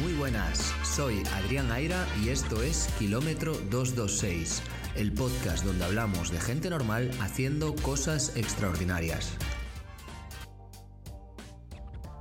Muy buenas, soy Adrián Aira y esto es Kilómetro 226, el podcast donde hablamos de gente normal haciendo cosas extraordinarias.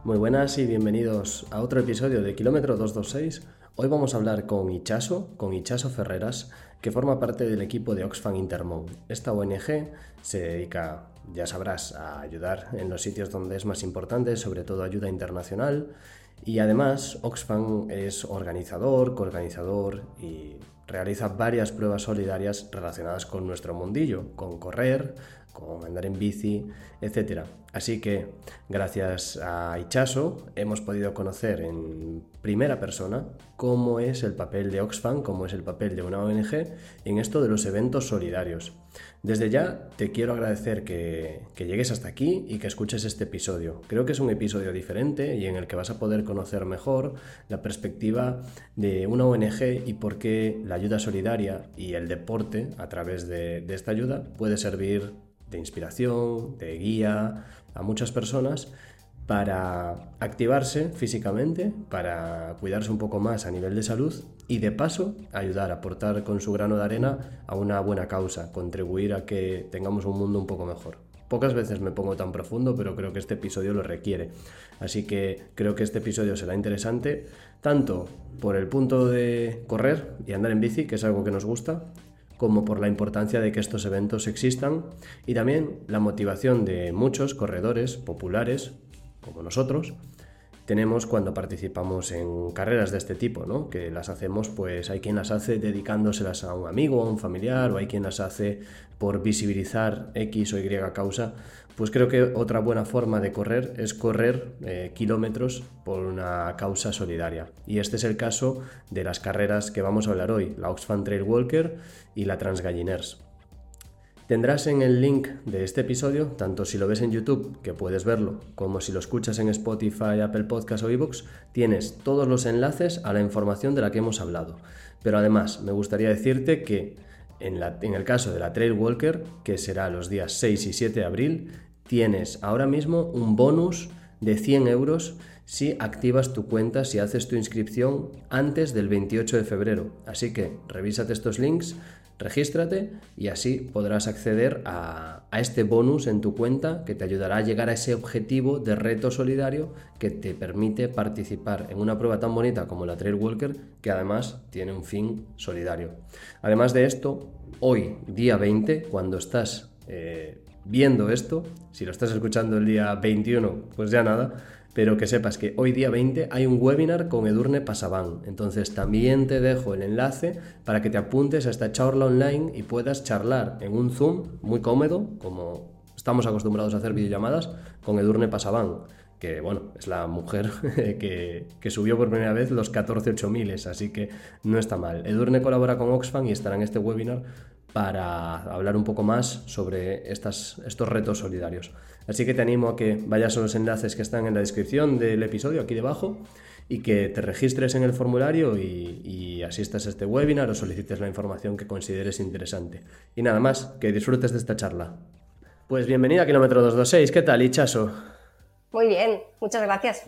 Muy buenas y bienvenidos a otro episodio de Kilómetro 226. Hoy vamos a hablar con Ichaso, con Ichaso Ferreras, que forma parte del equipo de Oxfam Intermón. Esta ONG se dedica, ya sabrás, a ayudar en los sitios donde es más importante, sobre todo ayuda internacional. Y además, Oxfam es organizador, coorganizador y realiza varias pruebas solidarias relacionadas con nuestro mundillo, con correr, con andar en bici, etc. Así que, gracias a Ichaso, hemos podido conocer en primera persona cómo es el papel de Oxfam, cómo es el papel de una ONG en esto de los eventos solidarios. Desde ya te quiero agradecer que, que, llegues hasta aquí y que escuches este episodio. Creo que es un episodio diferente y en el que vas a poder conocer mejor la perspectiva de una ONG y por qué la ayuda solidaria y el deporte a través de esta ayuda puede servir de inspiración, de guía a muchas personas para activarse físicamente, para cuidarse un poco más a nivel de salud y de paso ayudar, aportar con su grano de arena a una buena causa, contribuir a que tengamos un mundo un poco mejor. Pocas veces me pongo tan profundo, pero creo que este episodio lo requiere. Así que creo que este episodio será interesante, tanto por el punto de correr y andar en bici, que es algo que nos gusta, como por la importancia de que estos eventos existan y también la motivación de muchos corredores populares, como nosotros, tenemos cuando participamos en carreras de este tipo, ¿no? Que las hacemos, pues hay quien las hace dedicándoselas a un amigo, a un familiar, o hay quien las hace por visibilizar X o Y causa. Pues creo que otra buena forma de correr es correr eh, kilómetros por una causa solidaria. Y este es el caso de las carreras que vamos a hablar hoy, la Oxfam Trail Walker y la Transgalliners. Tendrás en el link de este episodio, tanto si lo ves en YouTube, que puedes verlo, como si lo escuchas en Spotify, Apple Podcasts o iVoox, tienes todos los enlaces a la información de la que hemos hablado. Pero además, me gustaría decirte que en, el caso de la Trail Walker, que será los días 6 y 7 de abril, tienes ahora mismo un bonus de 100 euros si activas tu cuenta, si haces tu inscripción antes del 28 de febrero. Así que revísate estos links, regístrate y así podrás acceder a, este bonus en tu cuenta que te ayudará a llegar a ese objetivo de reto solidario que te permite participar en una prueba tan bonita como la Trail Walker que además tiene un fin solidario. Además de esto, hoy, día 20, cuando estás eh, viendo esto, si lo estás escuchando el día 21, pues ya nada, pero que sepas que hoy día 20 hay un webinar con Edurne Pasabán. Entonces también te dejo el enlace para que te apuntes a esta charla online y puedas charlar en un Zoom muy cómodo, como estamos acostumbrados a hacer videollamadas, con Edurne Pasabán que bueno, es la mujer que, que, subió por primera vez los 14 8000, así que no está mal. Edurne colabora con Oxfam y estará en este webinar para hablar un poco más sobre estas, estos retos solidarios. Así que te animo a que vayas a los enlaces que están en la descripción del episodio aquí debajo y que te registres en el formulario y, y, asistas a este webinar o solicites la información que consideres interesante. Y nada más, que disfrutes de esta charla. Pues bienvenida a Kilómetro 226, ¿qué tal, Ichaso? Muy bien, muchas gracias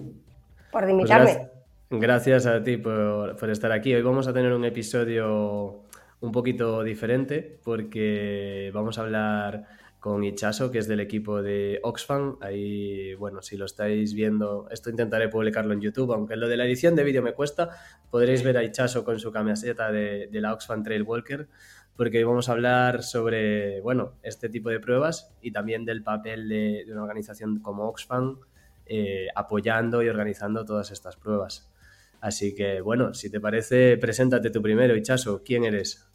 por invitarme. Pues gracias, a ti por, por estar aquí. Hoy vamos a tener un episodio un poquito diferente porque vamos a hablar con Ichaso, que es del equipo de Oxfam. Ahí, bueno, si lo estáis viendo, esto intentaré publicarlo en YouTube, aunque lo de la edición de vídeo me cuesta. Podréis ver a Ichaso con su camiseta de, la Oxfam Trail Walker, porque hoy vamos a hablar sobre, bueno, este tipo de pruebas y también del papel de, una organización como Oxfam eh, apoyando y organizando todas estas pruebas. Así que, bueno, si te parece, preséntate tú primero, Ichaso. ¿Quién eres?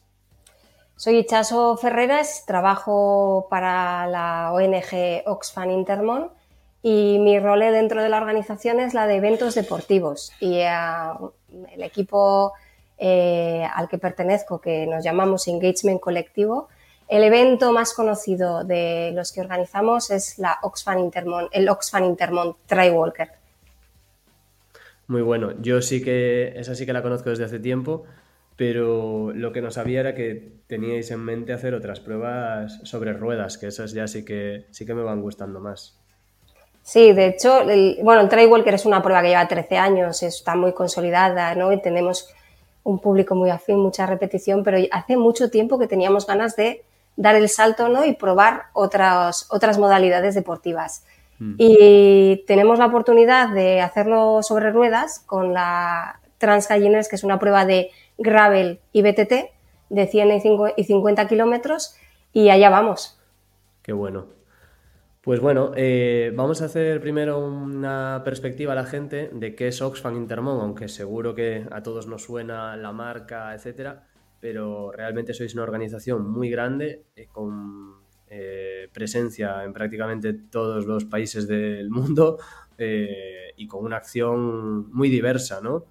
Soy Ichaso Ferreras, trabajo para la ONG Oxfam Intermon y mi rol dentro de la organización es la de eventos deportivos. Y eh, el equipo eh, al que pertenezco, que nos llamamos Engagement Colectivo, el evento más conocido de los que organizamos es la Oxfam Intermon, el Oxfam Intermon Trail Walker. Muy bueno, yo sí que, esa sí que la conozco desde hace tiempo pero lo que no sabía era que teníais en mente hacer otras pruebas sobre ruedas, que esas ya sí que, sí que me van gustando más. Sí, de hecho, el, bueno, el Trail Walker es una prueba que lleva 13 años, está muy consolidada, ¿no? Y tenemos un público muy afín, mucha repetición, pero hace mucho tiempo que teníamos ganas de dar el salto, ¿no? Y probar otras, otras modalidades deportivas. Mm. Y tenemos la oportunidad de hacerlo sobre ruedas con la Transgalliners, que es una prueba de gravel y BTT de 100 y 50 kilómetros, y allá vamos. Qué bueno. Pues bueno, eh, vamos a hacer primero una perspectiva a la gente de qué es Oxfam Intermon, aunque seguro que a todos nos suena la marca, etcétera, pero realmente sois una organización muy grande eh, con eh, presencia en prácticamente todos los países del mundo y con una acción muy diversa, ¿no?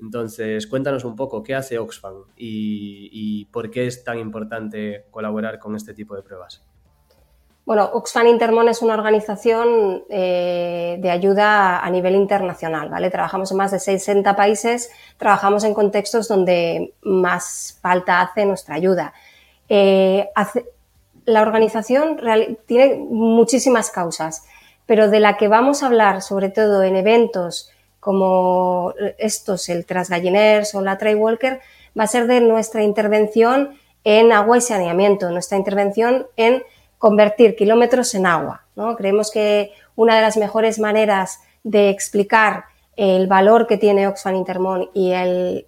Entonces, cuéntanos un poco qué hace Oxfam y por qué es tan importante colaborar con este tipo de pruebas. Bueno, Oxfam Intermon es una organización eh, de ayuda a nivel internacional, ¿vale? Trabajamos en más de 60 países, trabajamos en contextos donde más falta hace nuestra ayuda. Eh, la organización tiene muchísimas causas, pero de la que vamos a hablar, sobre todo en eventos como estos, el Transgalliners o la Trail Walker, va a ser de nuestra intervención en agua y saneamiento, nuestra intervención en convertir kilómetros en agua. ¿no? Creemos que una de las mejores maneras de explicar el valor que tiene Oxfam Intermón y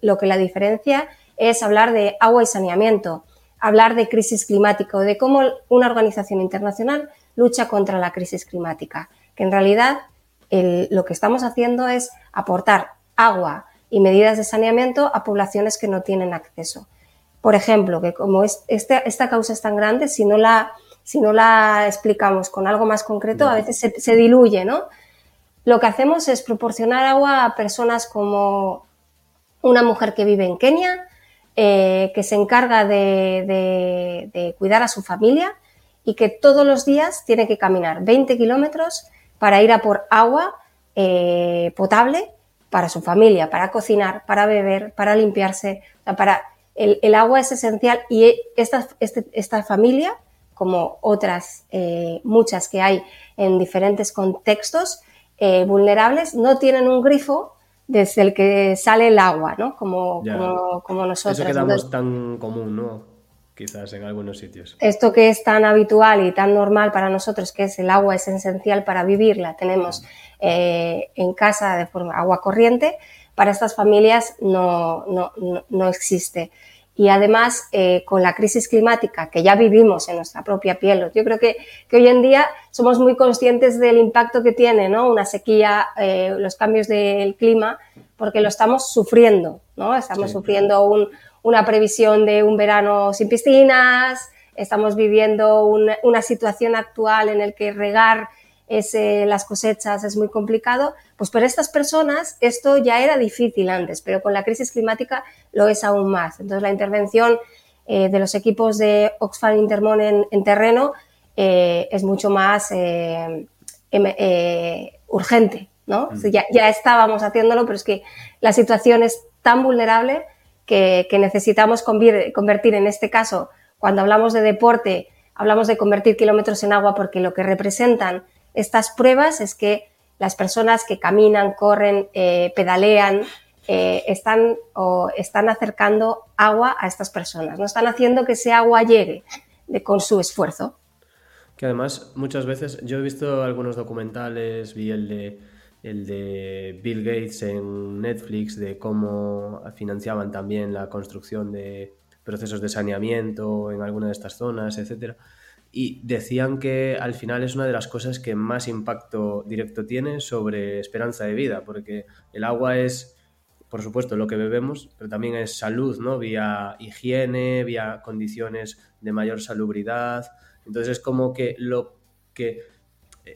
lo que la diferencia es hablar de agua y saneamiento, hablar de crisis climática, de cómo una organización internacional lucha contra la crisis climática, que en realidad lo que estamos haciendo es aportar agua y medidas de saneamiento a poblaciones que no tienen acceso. Por ejemplo, que como este, esta causa es tan grande, si no la si no la explicamos con algo más concreto, a veces se, diluye, ¿no? Lo que hacemos es proporcionar agua a personas como una mujer que vive en Kenia, eh, que se encarga de, cuidar a su familia y que todos los días tiene que caminar 20 kilómetros para ir a por agua eh, potable para su familia, para cocinar, para beber, para limpiarse. Para, el, agua es esencial y esta, este, esta familia como otras eh, muchas que hay en diferentes contextos eh, vulnerables, no tienen un grifo desde el que sale el agua, ¿no? Como, como, nosotros. Eso quedamos tan común, ¿no? Quizás en algunos sitios. Esto que es tan habitual y tan normal para nosotros, que es el agua es esencial para vivir, la tenemos eh, en casa de forma agua corriente, para estas familias no, no, no existe y además eh, con la crisis climática que ya vivimos en nuestra propia piel. Yo creo que, que hoy en día somos muy conscientes del impacto que tiene ¿no? una sequía, eh, los cambios del clima, porque lo estamos sufriendo. ¿no? Estamos sufriendo un, una previsión de un verano sin piscinas, estamos viviendo una, una situación actual en la que regar es, las cosechas es muy complicado, pues para estas personas esto ya era difícil antes, pero con la crisis climática lo es aún más. Entonces la intervención eh, de los equipos de Oxfam Intermon en, terreno eh, es mucho más eh, em, urgente. ¿No? Mm. ya, ya, estábamos haciéndolo, pero es que la situación es tan vulnerable que, que necesitamos convertir en este caso, cuando hablamos de deporte, hablamos de convertir kilómetros en agua porque lo que representan estas pruebas es que las personas que caminan, corren, eh, pedalean, eh, están, o están acercando agua a estas personas, no están haciendo que ese agua llegue de, con su esfuerzo. Que además muchas veces yo he visto algunos documentales, vi el de, el de Bill Gates en Netflix, de cómo financiaban también la construcción de procesos de saneamiento en alguna de estas zonas, etcétera y decían que al final es una de las cosas que más impacto directo tiene sobre esperanza de vida, porque el agua es, por supuesto, lo que bebemos, pero también es salud, ¿no? Vía higiene, vía condiciones de mayor salubridad. Entonces es como que lo que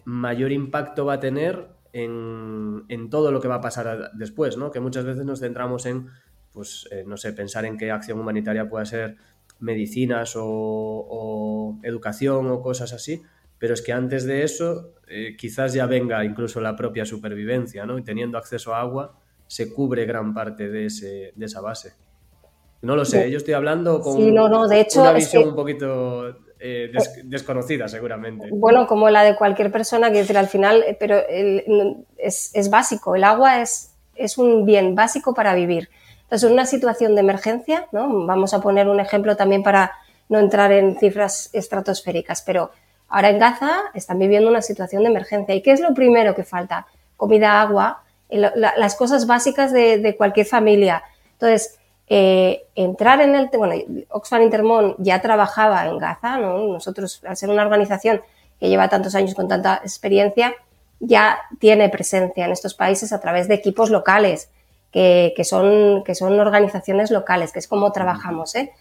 mayor impacto va a tener en, todo lo que va a pasar después, ¿no? Que muchas veces nos centramos en, pues, eh, no sé, pensar en qué acción humanitaria pueda ser medicinas o, educación o cosas así, pero es que antes de eso eh, quizás ya venga incluso la propia supervivencia, ¿no? Y teniendo acceso a agua se cubre gran parte de, ese, de esa base. No lo sé, yo estoy hablando con de hecho, una visión un poquito eh, desconocida seguramente. Bueno, como la de cualquier persona, que decir, al final, eh, pero es, básico, el agua es, es un bien básico para vivir. Entonces, en una situación de emergencia, ¿no? vamos a poner un ejemplo también para no entrar en cifras estratosféricas, pero ahora en Gaza están viviendo una situación de emergencia. ¿Y qué es lo primero que falta? Comida, agua, las cosas básicas de, cualquier familia. Entonces, eh, entrar en el... Bueno, Oxfam Intermón ya trabajaba en Gaza, ¿no? Nosotros, al ser una organización que lleva tantos años con tanta experiencia, ya tiene presencia en estos países a través de equipos locales, que, son, que son organizaciones locales, que es como trabajamos. ¿eh?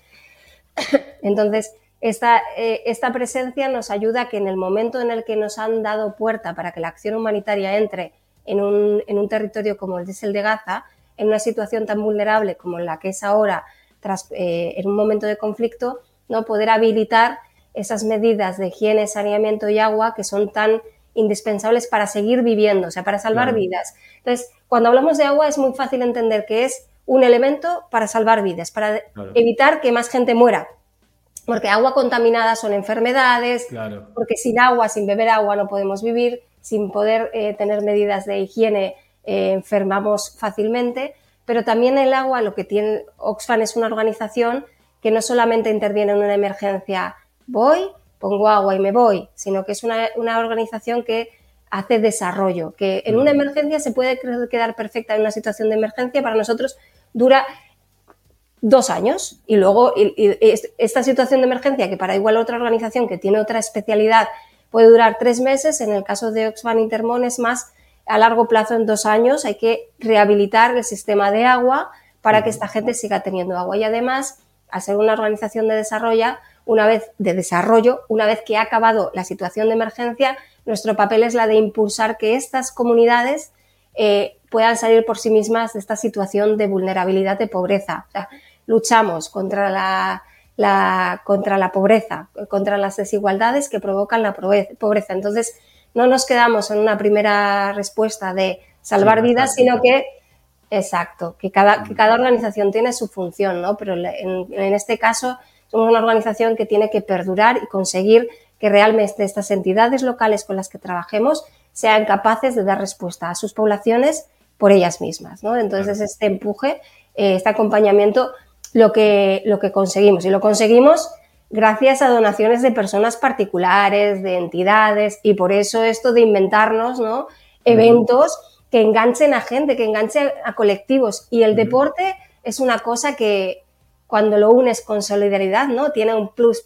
Entonces, esta, eh, esta presencia nos ayuda a que en el momento en el que nos han dado puerta para que la acción humanitaria entre en un, en un territorio como el de Gaza, en una situación tan vulnerable como la que es ahora, tras, eh, en un momento de conflicto, no poder habilitar esas medidas de higiene, saneamiento y agua que son tan indispensables para seguir viviendo, o sea, para salvar vidas. Entonces, cuando hablamos de agua es muy fácil entender que es un elemento para salvar vidas, para evitar que más gente muera. Porque agua contaminada son enfermedades, porque sin agua, sin beber agua no podemos vivir, sin poder eh, tener medidas de higiene eh, enfermamos fácilmente, pero también el agua, lo que tiene Oxfam es una organización que no solamente interviene en una emergencia, voy, pongo agua y me voy, sino que es una, organización que hace desarrollo, que en una emergencia se puede quedar perfecta en una situación de emergencia, para nosotros dura dos años y luego esta situación de emergencia que para igual otra organización que tiene otra especialidad puede durar tres meses. En el caso de Oxfam Intermón es más a largo plazo, en dos años, hay que rehabilitar el sistema de agua para que esta gente siga teniendo agua. Y además, al ser una organización de desarrollo, una vez de desarrollo, una vez que ha acabado la situación de emergencia, nuestro papel es la de impulsar que estas comunidades eh, puedan salir por sí mismas de esta situación de vulnerabilidad, de pobreza. luchamos contra la la, contra la pobreza, contra las desigualdades que provocan la pobreza. Entonces, no nos quedamos en una primera respuesta de salvar vidas, sino que, exacto, que cada, que cada organización tiene su función, ¿no? Pero en, en este caso somos una organización que tiene que perdurar y conseguir que realmente estas entidades locales con las que trabajemos sean capaces de dar respuesta a sus poblaciones por ellas mismas. ¿no? Entonces, este empuje, eh, este acompañamiento lo que, lo que conseguimos. Y lo conseguimos gracias a donaciones de personas particulares, de entidades, y por eso esto de inventarnos ¿no? eventos que enganchen a gente, que enganchen a colectivos. Y el deporte es una cosa que cuando lo unes con solidaridad, ¿no? Tiene un plus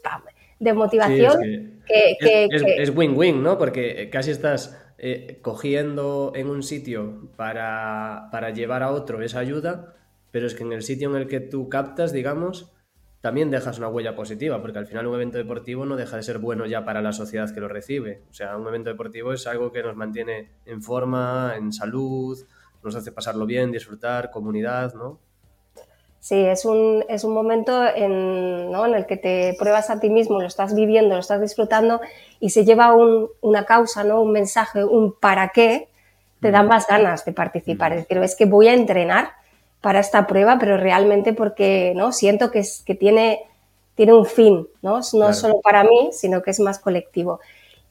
de motivación que, es win-win, ¿no? Porque casi estás eh, cogiendo en un sitio para, para llevar a otro esa ayuda pero es que en el sitio en el que tú captas, digamos, también dejas una huella positiva, porque al final un evento deportivo no deja de ser bueno ya para la sociedad que lo recibe. O sea, un evento deportivo es algo que nos mantiene en forma, en salud, nos hace pasarlo bien, disfrutar, comunidad, ¿no? Sí, es un, es un momento en, ¿no? en, el que te pruebas a ti mismo, lo estás viviendo, lo estás disfrutando y se lleva un, una causa, ¿no? un mensaje, un para qué, te dan mm. más ganas de participar. Mm. Es decir, es que voy a entrenar para esta prueba, pero realmente porque ¿no? siento que, es, que tiene, tiene un fin, ¿no? No solo para mí, sino que es más colectivo.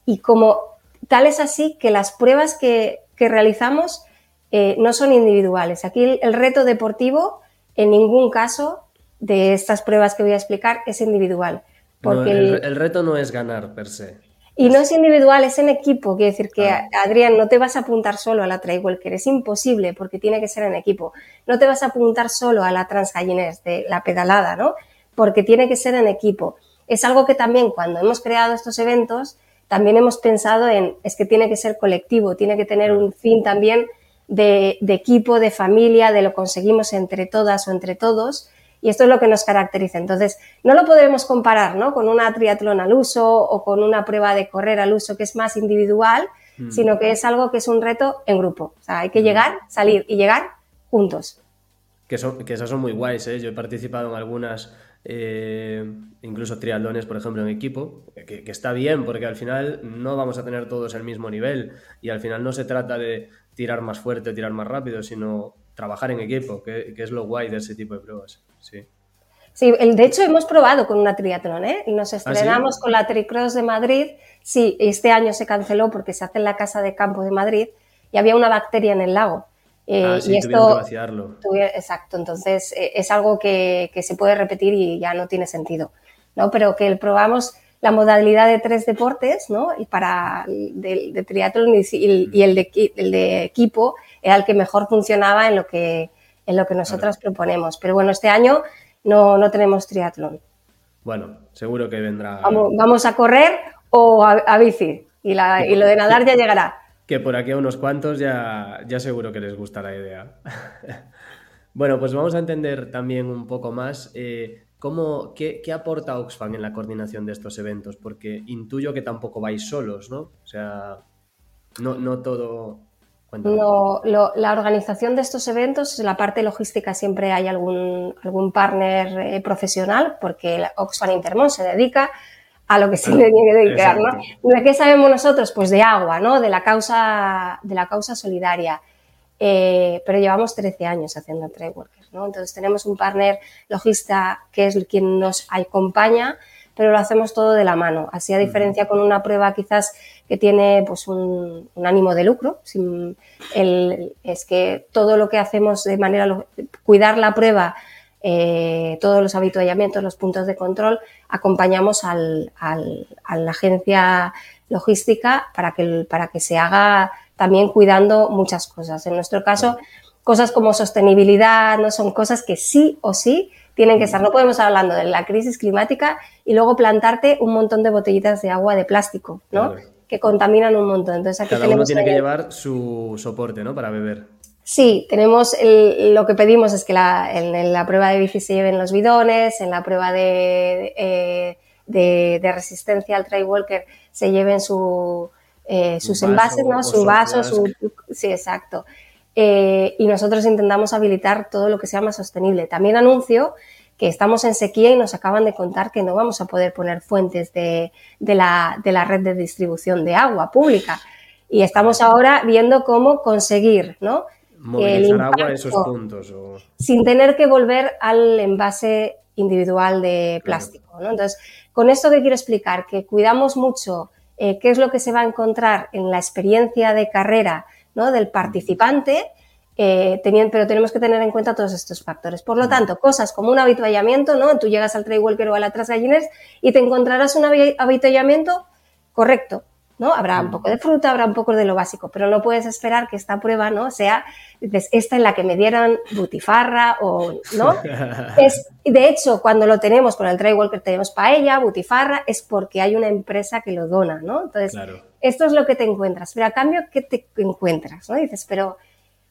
Y como tal es así que las pruebas que, que realizamos eh, no son individuales. Aquí el, reto deportivo, en ningún caso de estas pruebas que voy a explicar, es individual. Porque el, reto no es ganar per se. Y no es individual, es en equipo. Quiere decir que, Adrián, no te vas a apuntar solo a la Trailwalker, es imposible porque tiene que ser en equipo. No te vas a apuntar solo a la Transgallines de la pedalada, ¿no? Porque tiene que ser en equipo. Es algo que también cuando hemos creado estos eventos, también hemos pensado en, es que tiene que ser colectivo, tiene que tener un fin también de, de equipo, de familia, de lo conseguimos entre todas o entre todos y esto es lo que nos caracteriza. Entonces, no lo podremos comparar ¿no? con una triatlón al uso o con una prueba de correr al uso que es más individual, mm. sino que es algo que es un reto en grupo. O sea, hay que mm. llegar, salir y llegar juntos. Que, son, que esas son muy guays, ¿eh? Yo he participado en algunas, eh, incluso triatlones, por ejemplo, en equipo, que, que, está bien, porque al final no vamos a tener todos el mismo nivel y al final no se trata de tirar más fuerte, tirar más rápido, sino trabajar en equipo, que, es lo guay de ese tipo de pruebas. Sí. Sí, el, de hecho hemos probado con una triatlón, ¿eh? Nos ¿Ah, estrenamos con la Tricross de Madrid. Sí, este año se canceló porque se hace en la Casa de Campo de Madrid y había una bacteria en el lago. Eh, ah, sí, y esto, que vaciarlo. exacto, entonces eh, es algo que, que, se puede repetir y ya no tiene sentido, ¿no? Pero que probamos la modalidad de tres deportes, ¿no? Y para el de, triatlón y, el, de, el de equipo era el que mejor funcionaba en lo que, en lo que nosotras proponemos. Pero bueno, este año no, no tenemos triatlón. Bueno, seguro que vendrá. Vamos, a correr o a, bici y, la, y, lo de nadar ya llegará. Que por aquí a unos cuantos ya, ya seguro que les gusta la idea. bueno, pues vamos a entender también un poco más eh, cómo, qué, qué, aporta Oxfam en la coordinación de estos eventos, porque intuyo que tampoco vais solos, ¿no? O sea, no, no todo la organización de estos eventos, la parte logística siempre hay algún, algún partner eh, profesional, porque Oxfam Intermón se dedica a lo que se le tiene que dedicar, ¿no? ¿De qué sabemos nosotros? Pues de agua, ¿no? De la causa, de la causa solidaria. Eh, pero llevamos 13 años haciendo Trailworkers, ¿no? Entonces tenemos un partner logista que es quien nos acompaña, pero lo hacemos todo de la mano. Así a diferencia con una prueba quizás que tiene pues un, ánimo de lucro. es que todo lo que hacemos de manera, cuidar la prueba, eh, todos los habituallamientos, los puntos de control, acompañamos al, a la agencia logística para que, para que se haga también cuidando muchas cosas. En nuestro caso, cosas como sostenibilidad, no son cosas que sí o sí tienen que estar. No podemos estar hablando de la crisis climática y luego plantarte un montón de botellitas de agua de plástico, ¿no? Que contaminan un montón. Entonces, aquí Cada uno tiene que llevar su soporte, ¿no? Para beber. Sí, tenemos lo que pedimos es que en, la prueba de bici se lleven los bidones, en la prueba de, eh, de, resistencia al trail walker se lleven su, eh, sus envases, ¿no? Su vaso, su, sí, exacto. Eh, y nosotros intentamos habilitar todo lo que sea más sostenible. También anuncio que estamos en sequía y nos acaban de contar que no vamos a poder poner fuentes de, la, red de distribución de agua pública. Y estamos ahora viendo cómo conseguir, ¿no? Movilizar agua a esos puntos. Sin tener que volver al envase individual de plástico. ¿no? Entonces, con esto que quiero explicar, que cuidamos mucho eh, qué es lo que se va a encontrar en la experiencia de carrera ¿no? del participante eh, pero tenemos que tener en cuenta todos estos factores. Por lo tanto, cosas como un habituallamiento, ¿no? Tú llegas al trail walker o a la Trasgallines y te encontrarás un habituallamiento correcto, ¿no? Habrá un poco de fruta, habrá un poco de lo básico, pero no puedes esperar que esta prueba, ¿no? Sea, esta en la que me dieran butifarra o, ¿no? es, de hecho, cuando lo tenemos con el trail walker tenemos paella, butifarra, es porque hay una empresa que lo dona, ¿no? Entonces, esto es lo que te encuentras, pero a cambio, ¿qué te encuentras? ¿no? Dices, pero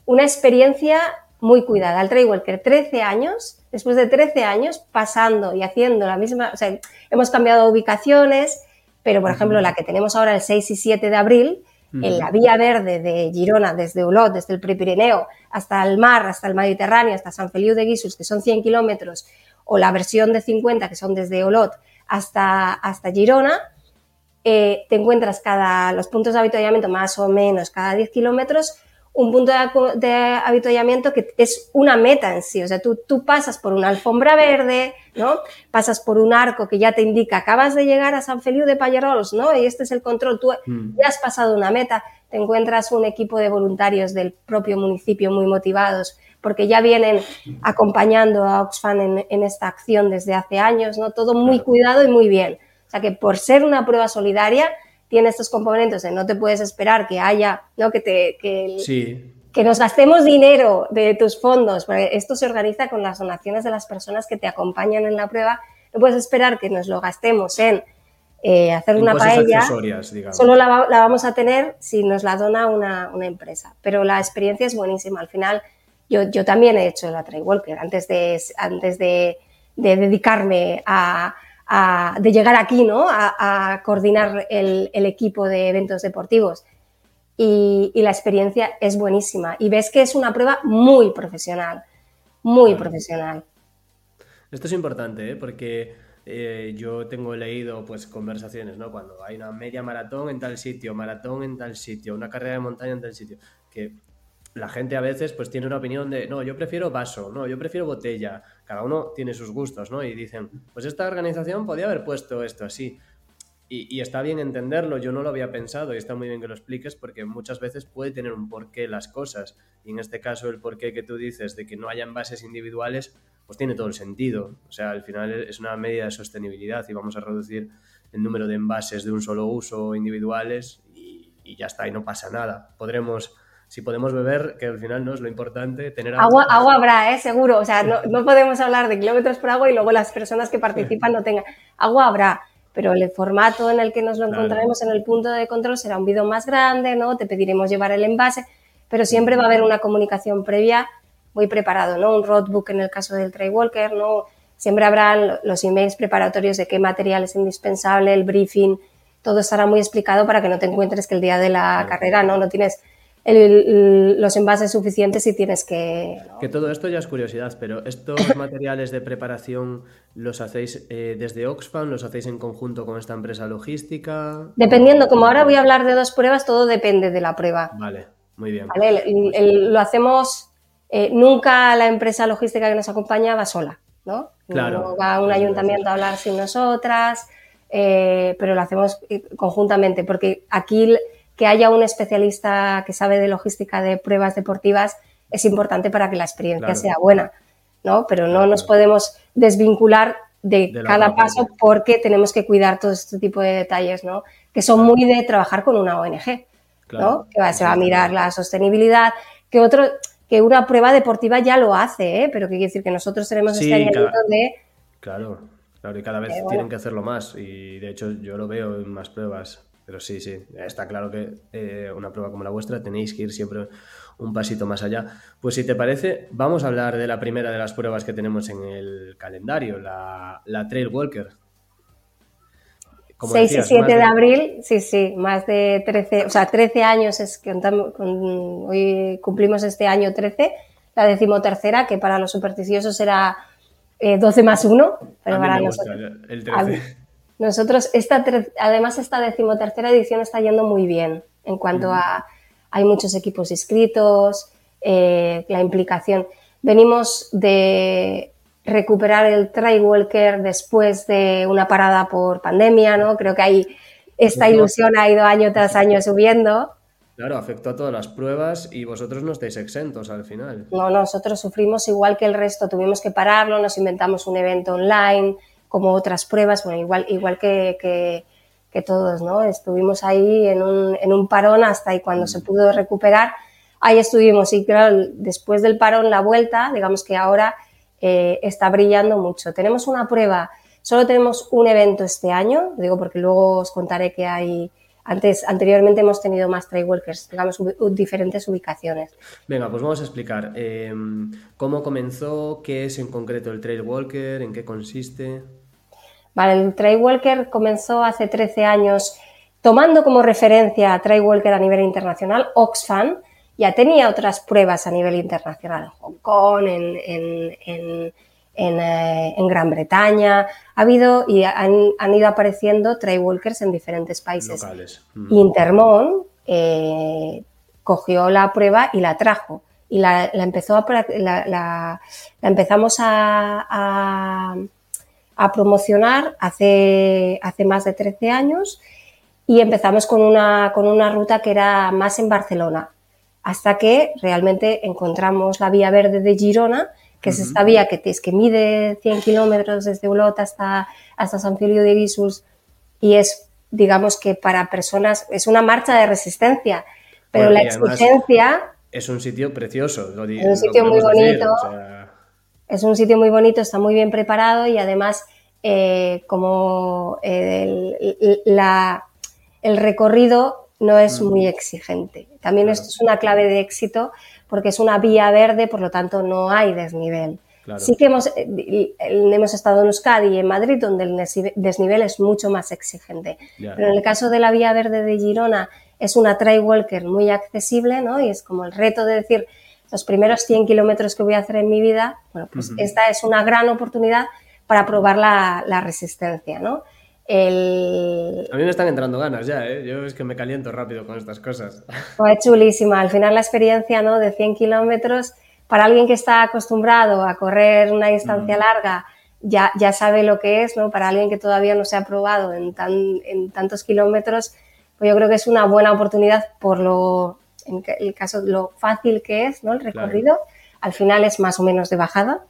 una experiencia muy cuidada. Al Trailwalker, 13 años, después de 13 años pasando y haciendo la misma, o sea, hemos cambiado ubicaciones, pero por ejemplo la que tenemos ahora el 6 y 7 de abril, en la vía verde de Girona, desde Olot, desde el Prepirineo, hasta el mar, hasta el Mediterráneo, hasta San Feliu de Guíxols, que son 100 kilómetros, o la versión de 50, que son desde Olot hasta, hasta Girona, eh, te encuentras cada, los puntos de habituallamiento más o menos cada 10 kilómetros un punto de, de, habituallamiento que es una meta en sí. O sea, tú, tú pasas por una alfombra verde, ¿no? Pasas por un arco que ya te indica, acabas de llegar a San Feliu de Payerols, ¿no? Y este es el control. Tú mm. ya has pasado una meta. Te encuentras un equipo de voluntarios del propio municipio muy motivados porque ya vienen acompañando a Oxfam en, en esta acción desde hace años, ¿no? Todo muy cuidado y muy bien. O sea que por ser una prueba solidaria, tiene estos componentes no te puedes esperar que haya, ¿no? Que, te, que, que nos gastemos dinero de tus fondos, porque esto se organiza con las donaciones de las personas que te acompañan en la prueba. No puedes esperar que nos lo gastemos en eh, hacer una paella. Solo la, vamos a tener si nos la dona una, una, empresa. Pero la experiencia es buenísima. Al final, yo, yo también he hecho la Trail Walker antes de, antes de, de dedicarme a, de llegar aquí, ¿no? A, coordinar el, equipo de eventos deportivos. Y, la experiencia es buenísima. Y ves que es una prueba muy profesional, muy profesional. Esto es importante, ¿eh? porque eh, yo tengo leído pues conversaciones, ¿no? Cuando hay una media maratón en tal sitio, maratón en tal sitio, una carrera de montaña en tal sitio, que la gente a veces pues tiene una opinión de, no, yo prefiero vaso, no, yo prefiero botella. Cada uno tiene sus gustos, ¿no? Y dicen, pues esta organización podía haber puesto esto así. Y, está bien entenderlo, yo no lo había pensado y está muy bien que lo expliques porque muchas veces puede tener un porqué las cosas. Y en este caso el porqué que tú dices de que no haya envases individuales, pues tiene todo el sentido. O sea, al final es una medida de sostenibilidad y vamos a reducir el número de envases de un solo uso individuales y, y ya está, y no pasa nada. Podremos si podemos beber, que al final no es lo importante, tener agua. Agua, habrá, ¿eh? seguro. O sea, no, no, podemos hablar de kilómetros por agua y luego las personas que participan no tengan. Agua habrá, pero el formato en el que nos lo encontraremos en el punto de control será un bidón más grande, ¿no? Te pediremos llevar el envase, pero siempre va a haber una comunicación previa muy preparado, ¿no? Un roadbook en el caso del Tray Walker, ¿no? Siempre habrá los emails preparatorios de qué material es indispensable, el briefing, todo estará muy explicado para que no te encuentres que el día de la carrera, ¿no? No tienes los envases suficientes y tienes que... Que todo esto ya es curiosidad, pero estos materiales de preparación los hacéis eh, desde Oxfam, los hacéis en conjunto con esta empresa logística. Dependiendo, como ahora voy a hablar de dos pruebas, todo depende de la prueba. Vale, muy bien. lo hacemos, eh, nunca la empresa logística que nos acompaña va sola, ¿no? Claro. No va a un ayuntamiento a hablar sin nosotras, eh, pero lo hacemos conjuntamente, porque aquí que haya un especialista que sabe de logística de pruebas deportivas es importante para que la experiencia sea buena, ¿no? Pero no nos podemos desvincular de, cada paso porque tenemos que cuidar todo este tipo de detalles, ¿no? Que son muy de trabajar con una ONG, ¿no? Que se va a mirar la sostenibilidad, que otro, que una prueba deportiva ya lo hace, ¿eh? Pero que quiere decir que nosotros tenemos este añadido de... Claro, claro, y cada vez tienen que hacerlo más y de hecho yo lo veo en más pruebas pero sí, sí, está claro que eh, una prueba como la vuestra tenéis que ir siempre un pasito más allá. Pues si te parece, vamos a hablar de la primera de las pruebas que tenemos en el calendario, la, Trail Walker. 6 y 7 de... abril, sí, sí, más de 13, o sea, 13 años es que hoy cumplimos este año 13, la decimotercera, que para los supersticiosos era 12 eh, más 1, pero para nosotros... El 13. Nosotros, esta, además, esta decimotercera edición está yendo muy bien en cuanto a hay muchos equipos inscritos, eh, la implicación. Venimos de recuperar el Trail Walker después de una parada por pandemia, ¿no? Creo que ahí esta ilusión ha ido año tras año subiendo. Claro, afectó a todas las pruebas y vosotros no estáis exentos al final. No, nosotros sufrimos igual que el resto, tuvimos que pararlo, nos inventamos un evento online, como otras pruebas, bueno, igual, igual que, que, todos, ¿no? Estuvimos ahí en un, en un parón hasta y cuando se pudo recuperar, ahí estuvimos y claro, después del parón, la vuelta, digamos que ahora eh, está brillando mucho. Tenemos una prueba, solo tenemos un evento este año, digo porque luego os contaré que hay antes, anteriormente hemos tenido más trailwalkers, digamos, diferentes ubicaciones. Venga, pues vamos a explicar em, cómo comenzó, qué es en concreto el trailwalker, en qué consiste. Vale, el Trail Walker comenzó hace 13 años tomando como referencia a Trail Walker a nivel internacional, Oxfam, ya tenía otras pruebas a nivel internacional, en Hong Kong, en, eh, Gran Bretaña, ha habido y han, ido apareciendo Trail Walkers en diferentes países. Mm. Intermon eh, cogió la prueba y la trajo y la, empezó a, la, empezamos a a promocionar hace, hace más de 13 años y empezamos con una, con una ruta que era más en Barcelona, hasta que realmente encontramos la vía verde de Girona, que es esta vía que, es que mide 100 kilómetros desde Olot hasta, hasta San Filio de Guíxols y es, digamos que para personas, es una marcha de resistencia, pero la exigencia... Es un sitio precioso, lo Es un sitio muy bonito. Es un sitio muy bonito, está muy bien preparado y además eh, como el, el recorrido no es muy exigente. También esto es una clave de éxito porque es una vía verde, por lo tanto no hay desnivel. Sí que hemos, eh, hemos estado en Euskadi y en Madrid, donde el desnivel es mucho más exigente. Pero en el caso de la vía verde de Girona, es una trail walker muy accesible, ¿no? Y es como el reto de decir, los primeros 100 kilómetros que voy a hacer en mi vida, bueno, pues esta es una gran oportunidad para probar la, resistencia, ¿no? El... A mí me están entrando ganas ya, ¿eh? Yo es que me caliento rápido con estas cosas. Fue chulísima. Al final la experiencia ¿no? de 100 kilómetros, para alguien que está acostumbrado a correr una distancia mm. larga, ya, ya sabe lo que es, ¿no? Para alguien que todavía no se ha probado en, tan, en tantos kilómetros, pues yo creo que es una buena oportunidad por lo, en el caso, lo fácil que es, ¿no? El recorrido. Al final es más o menos de bajada.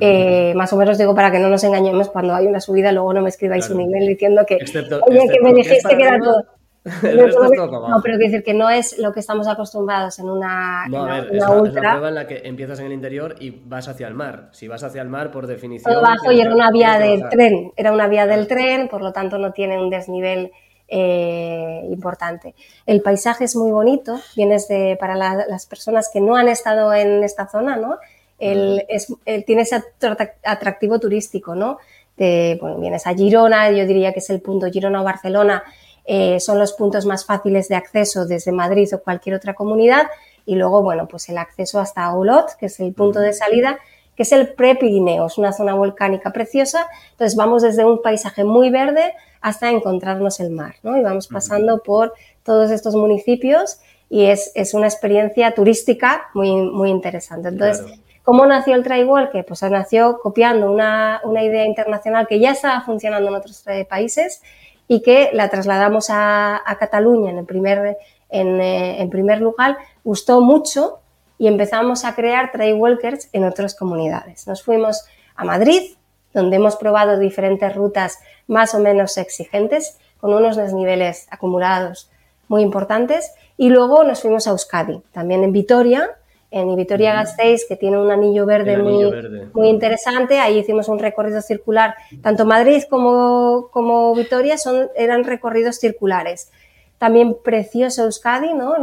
Eh, más o menos digo para que no nos engañemos cuando hay una subida, luego no me escribáis un email diciendo que, oye, que me dijiste que era todo. No, pero quiero decir que no es lo que estamos acostumbrados en una, no, a ver, es ultra. Una prueba en la que empiezas en el interior y vas hacia el mar. Si vas hacia el mar, por definición. Todo bajo y era una vía del tren. Era una vía del tren, por lo tanto no tiene un desnivel eh, importante. El paisaje es muy bonito. Vienes de, para las personas que no han estado en esta zona, ¿no? el, es, tiene ese atractivo turístico, ¿no? De, bueno, vienes a Girona, yo diría que es el punto Girona o Barcelona, eh, son los puntos más fáciles de acceso desde Madrid o cualquier otra comunidad, y luego, bueno, pues el acceso hasta Olot, que es el punto de salida, que es el Prepirineo, es una zona volcánica preciosa, entonces vamos desde un paisaje muy verde hasta encontrarnos el mar, ¿no? Y vamos pasando por todos estos municipios y es, es, una experiencia turística muy, muy interesante. Entonces, ¿Cómo nació el Trailwalker? Pues nació copiando una, idea internacional que ya estaba funcionando en otros países y que la trasladamos a, Cataluña en el primer, eh, en, primer lugar, gustó mucho y empezamos a crear Trailwalkers en otras comunidades. Nos fuimos a Madrid, donde hemos probado diferentes rutas más o menos exigentes, con unos desniveles acumulados muy importantes, y luego nos fuimos a Euskadi, también en Vitoria, en Vitoria Gasteiz, que tiene un anillo verde, muy, muy interesante. Ahí hicimos un recorrido circular. Tanto Madrid como, como Vitoria son, eran recorridos circulares. También precioso Euskadi, ¿no?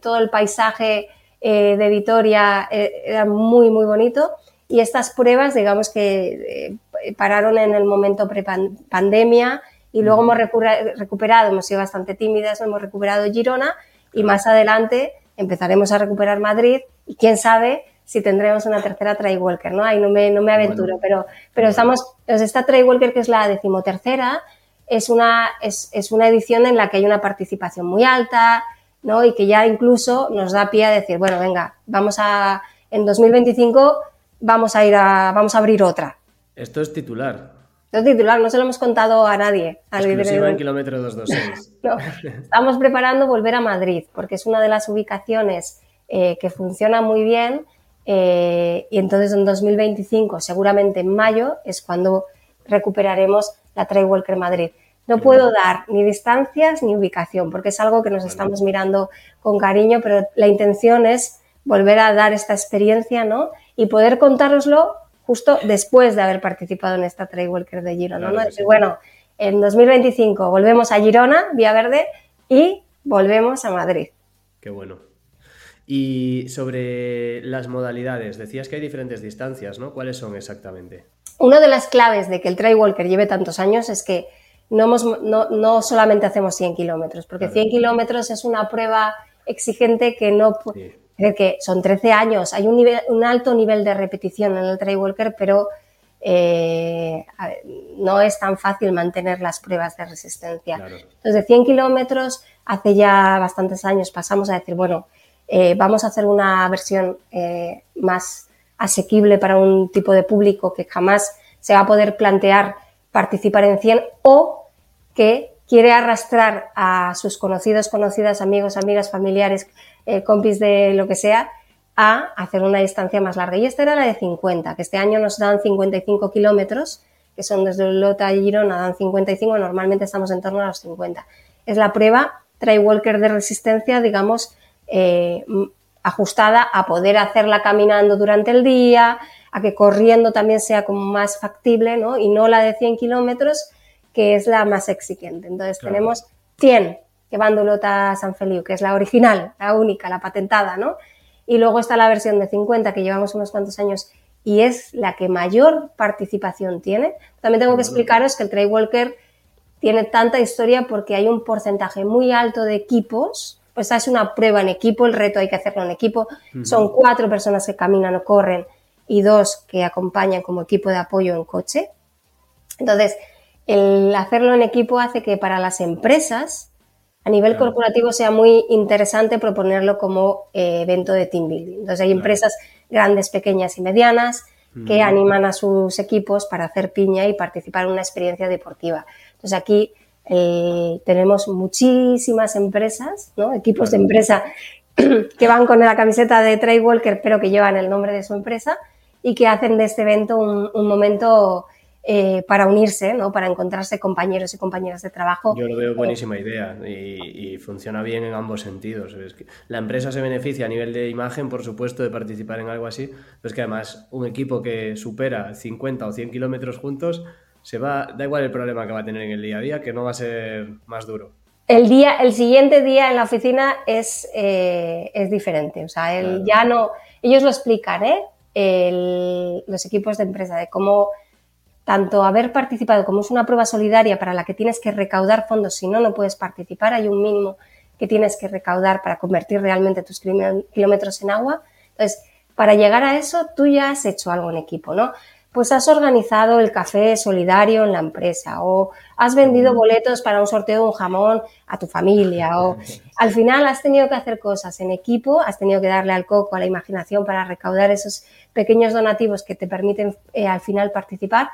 todo el paisaje eh, de Vitoria eh, era muy, muy bonito. Y estas pruebas, digamos que eh, pararon en el momento pre-pandemia y luego hemos recuperado, hemos sido bastante tímidas, hemos recuperado Girona y más adelante empezaremos a recuperar Madrid y quién sabe si tendremos una tercera Walker, ¿no? Ahí no me, no me aventuro, pero, pero estamos, esta Walker que es la decimotercera, es una, es, es, una edición en la que hay una participación muy alta, ¿no? Y que ya incluso nos da pie a decir, bueno, venga, vamos a, en 2025 vamos a ir a, vamos a abrir otra. Esto es titular. Esto es titular, no se lo hemos contado a nadie. Exclusiva en kilómetro 226. no, estamos preparando volver a Madrid, porque es una de las ubicaciones eh, que funciona muy bien eh, y entonces en 2025, seguramente en mayo, es cuando recuperaremos la Trail Walker Madrid. No puedo dar ni distancias ni ubicación porque es algo que nos estamos mirando con cariño, pero la intención es volver a dar esta experiencia ¿no? y poder contároslo justo después de haber participado en esta Trail Walker de Girona. ¿no? Bueno, en 2025 volvemos a Girona, Vía Verde, y volvemos a Madrid. Qué bueno. Y sobre las modalidades, decías que hay diferentes distancias, ¿no? ¿Cuáles son exactamente? Una de las claves de que el Trail Walker lleve tantos años es que no, no, solamente hacemos 100 kilómetros, porque 100 kilómetros es una prueba exigente que no... Sí. Que son 13 años, hay un, nivel, un alto nivel de repetición en el Trail Walker, pero eh, no es tan fácil mantener las pruebas de resistencia. Entonces, de 100 kilómetros, hace ya bastantes años pasamos a decir, bueno, eh, vamos a hacer una versión eh, más asequible para un tipo de público que jamás se va a poder plantear participar en 100 o que quiere arrastrar a sus conocidos, conocidas, amigos, amigas, familiares, eh, compis de lo que sea, a hacer una distancia más larga. Y esta era la de 50, que este año nos dan 55 kilómetros, que son desde Lota a Girona, dan 55, normalmente estamos en torno a los 50. Es la prueba Try Walker de resistencia, digamos, eh, ajustada a poder hacerla caminando durante el día, a que corriendo también sea como más factible, ¿no? Y no la de 100 kilómetros, que es la más exigente. Entonces tenemos 100 que van de a San Feliu, que es la original, la única, la patentada, ¿no? Y luego está la versión de 50 que llevamos unos cuantos años y es la que mayor participación tiene. También tengo que explicaros que el Trail Walker tiene tanta historia porque hay un porcentaje muy alto de equipos pues es una prueba en equipo, el reto hay que hacerlo en equipo. Son cuatro personas que caminan o corren y dos que acompañan como equipo de apoyo en coche. Entonces, el hacerlo en equipo hace que para las empresas, a nivel corporativo, sea muy interesante proponerlo como eh, evento de team building. Entonces, hay empresas grandes, pequeñas y medianas que animan a sus equipos para hacer piña y participar en una experiencia deportiva. Entonces, aquí eh, tenemos muchísimas empresas, ¿no? equipos de empresa que van con la camiseta de Trey Walker, pero que llevan el nombre de su empresa y que hacen de este evento un momento eh, para unirse, ¿no? para encontrarse compañeros y compañeras de trabajo. Yo lo veo buenísima idea y, funciona bien en ambos sentidos. la empresa se beneficia a nivel de imagen, por supuesto, de participar en algo así, pero es que además un equipo que supera 50 o 100 kilómetros juntos, se va, da igual el problema que va a tener en el día a día, que no va a ser más duro. El, día, el siguiente día en la oficina es, eh, es diferente. O sea, el, ya no. Ellos lo explican, ¿eh? los equipos de empresa, de cómo tanto haber participado como es una prueba solidaria para la que tienes que recaudar fondos, si no, no puedes participar, hay un mínimo que tienes que recaudar para convertir realmente tus kilómetros en agua. Entonces, para llegar a eso, tú ya has hecho algo en equipo, ¿no? Pues has organizado el café solidario en la empresa o has vendido boletos para un sorteo de un jamón a tu familia o al final has tenido que hacer cosas en equipo, has tenido que darle al coco, a la imaginación para recaudar esos pequeños donativos que te permiten eh, al final participar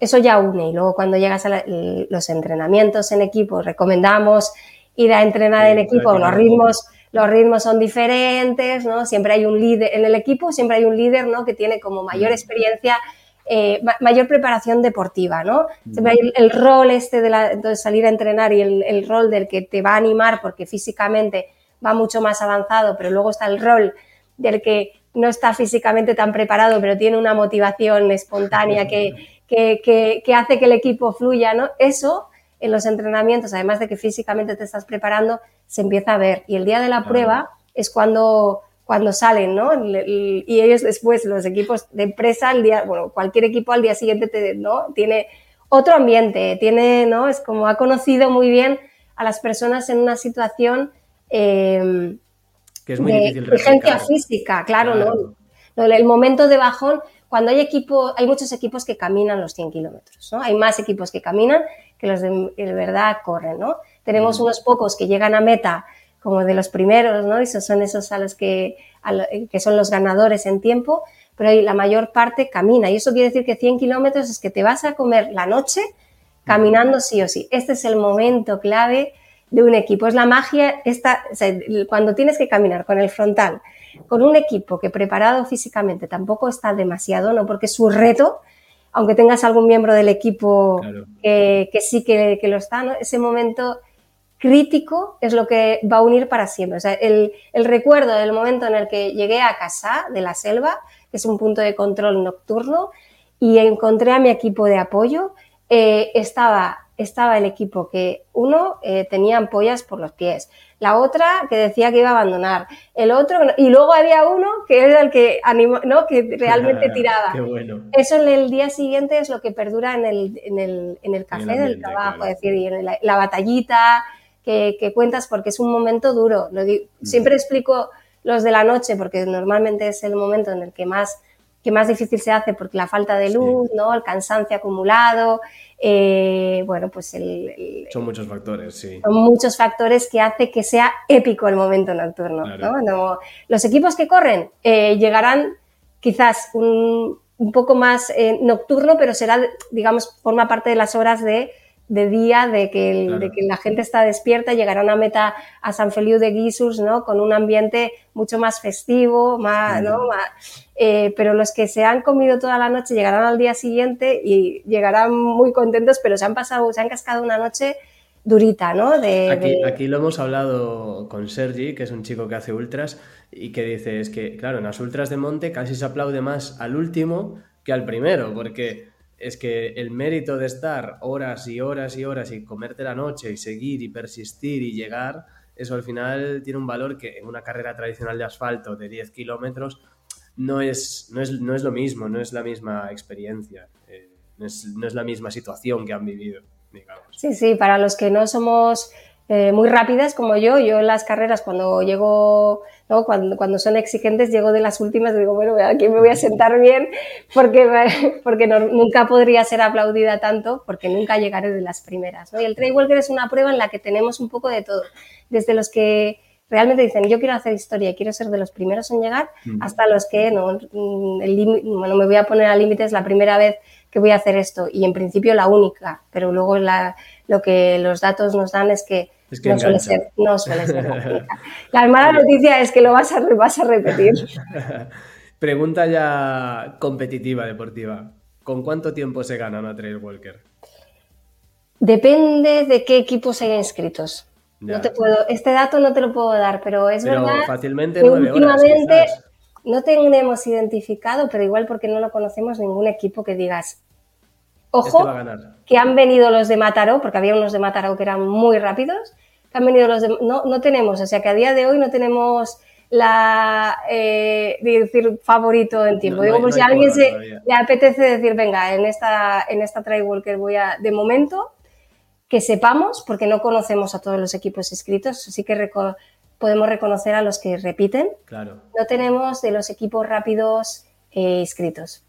eso ya une. Y luego cuando llegas a los entrenamientos en equipo, recomendamos ir a entrenar en equipo, los ritmos, los ritmos son diferentes, ¿no? Siempre hay un líder, en el equipo siempre hay un líder, ¿no? Que tiene como mayor mm. experiencia, eh, mayor preparación deportiva, ¿no? Siempre hay el, rol este de, la, salir a entrenar y el, el, rol del que te va a animar porque físicamente va mucho más avanzado, pero luego está el rol del que no está físicamente tan preparado, pero tiene una motivación espontánea que, que, hace que el equipo fluya, ¿no? Eso en los entrenamientos, además de que físicamente te estás preparando, se empieza a ver. Y el día de la prueba es cuando, cuando salen, ¿no? Y ellos después, los equipos de empresa, el día, bueno, cualquier equipo al día siguiente, ¿no? Tiene otro ambiente, tiene, ¿no? Es como ha conocido muy bien a las personas en una situación eh, que es muy de difícil física, claro, ¿no? El momento de bajón cuando hay equipo, hay muchos equipos que caminan los 100 kilómetros, ¿no? Hay más equipos que caminan que los de, verdad corren, ¿no? Tenemos unos pocos que llegan a meta como de los primeros, ¿no? Esos son esos a los que, que son los ganadores en tiempo, pero la mayor parte camina. Y eso quiere decir que 100 kilómetros es que te vas a comer la noche caminando sí o sí. Este es el momento clave de un equipo. Es la magia, esta, cuando tienes que caminar con el frontal con un equipo que preparado físicamente tampoco está demasiado, ¿no? Porque su reto, aunque tengas algún miembro del equipo que, sí que, lo está, Ese momento crítico es lo que va a unir para siempre. O sea, el, recuerdo del momento en el que llegué a casa de la selva, que es un punto de control nocturno, y encontré a mi equipo de apoyo, eh, estaba, estaba el equipo que uno eh, tenía ampollas por los pies, la otra que decía que iba a abandonar, el otro, y luego había uno que era el que animó, ¿no? que realmente tiraba. Eso en el día siguiente es lo que perdura en el, en el, en el café del trabajo, es decir, y en la, batallita que, que, cuentas porque es un momento duro. Lo siempre explico los de la noche porque normalmente es el momento en el que más que más difícil se hace porque la falta de luz, ¿no? El cansancio acumulado, eh, bueno, pues el, Son muchos factores, sí. Son muchos factores que hace que sea épico el momento nocturno. ¿no? los equipos que corren eh, llegarán quizás un, poco más eh, nocturno, pero será, digamos, forma parte de las horas de de día, de que, de que, la gente está despierta, llegará una meta a San Feliu de Guisus, ¿no? Con un ambiente mucho más festivo, más, ¿no? Eh, pero los que se han comido toda la noche llegarán al día siguiente y llegarán muy contentos, pero se han pasado, se han cascado una noche durita, ¿no? aquí, aquí, lo hemos hablado con Sergi, que es un chico que hace ultras, y que dice, es que, claro, en las ultras de monte casi se aplaude más al último que al primero, porque es que el mérito de estar horas y horas y horas y comerte la noche y seguir y persistir y llegar, eso al final tiene un valor que en una carrera tradicional de asfalto de 10 kilómetros no es, no, es, no es lo mismo, no es la misma experiencia, eh, no, es, la misma situación que han vivido, digamos. Sí, sí, para los que no somos eh, muy rápidas como yo, yo en las carreras cuando llego ¿no? Cuando, cuando son exigentes llego de las últimas y digo, bueno, aquí me voy a sentar bien porque, porque nunca podría ser aplaudida tanto porque nunca llegaré de las primeras. ¿no? Y el Trail Walker es una prueba en la que tenemos un poco de todo, desde los que realmente dicen, yo quiero hacer historia y quiero ser de los primeros en llegar, hasta los que no, mm, el bueno, me voy a poner a límites la primera vez que voy a hacer esto y en principio la única, pero luego la, lo que los datos nos dan es que, no, suele ser, no suele ser la mala noticia es que lo vas a, vas a repetir. Pregunta ya competitiva, deportiva. ¿Con cuánto tiempo se gana una Trail Walker? Depende de qué equipos hay inscritos. No te puedo, este dato no te lo puedo dar, pero es pero verdad fácilmente que últimamente no tenemos identificado, pero igual porque no lo conocemos ningún equipo que digas, ojo, que han venido los de Mataró, porque había unos de Mataró que eran muy rápidos, que han venido los de... No, no tenemos, o sea que a día de hoy no tenemos la eh, decir favorito en tiempo. Digo, pues si a alguien se, le apetece decir, venga, en esta, en esta Trail Walker voy a, de momento, que sepamos, porque no conocemos a todos los equipos inscritos, así que podemos reconocer a los que repiten. Claro. No tenemos de los equipos rápidos eh, inscritos.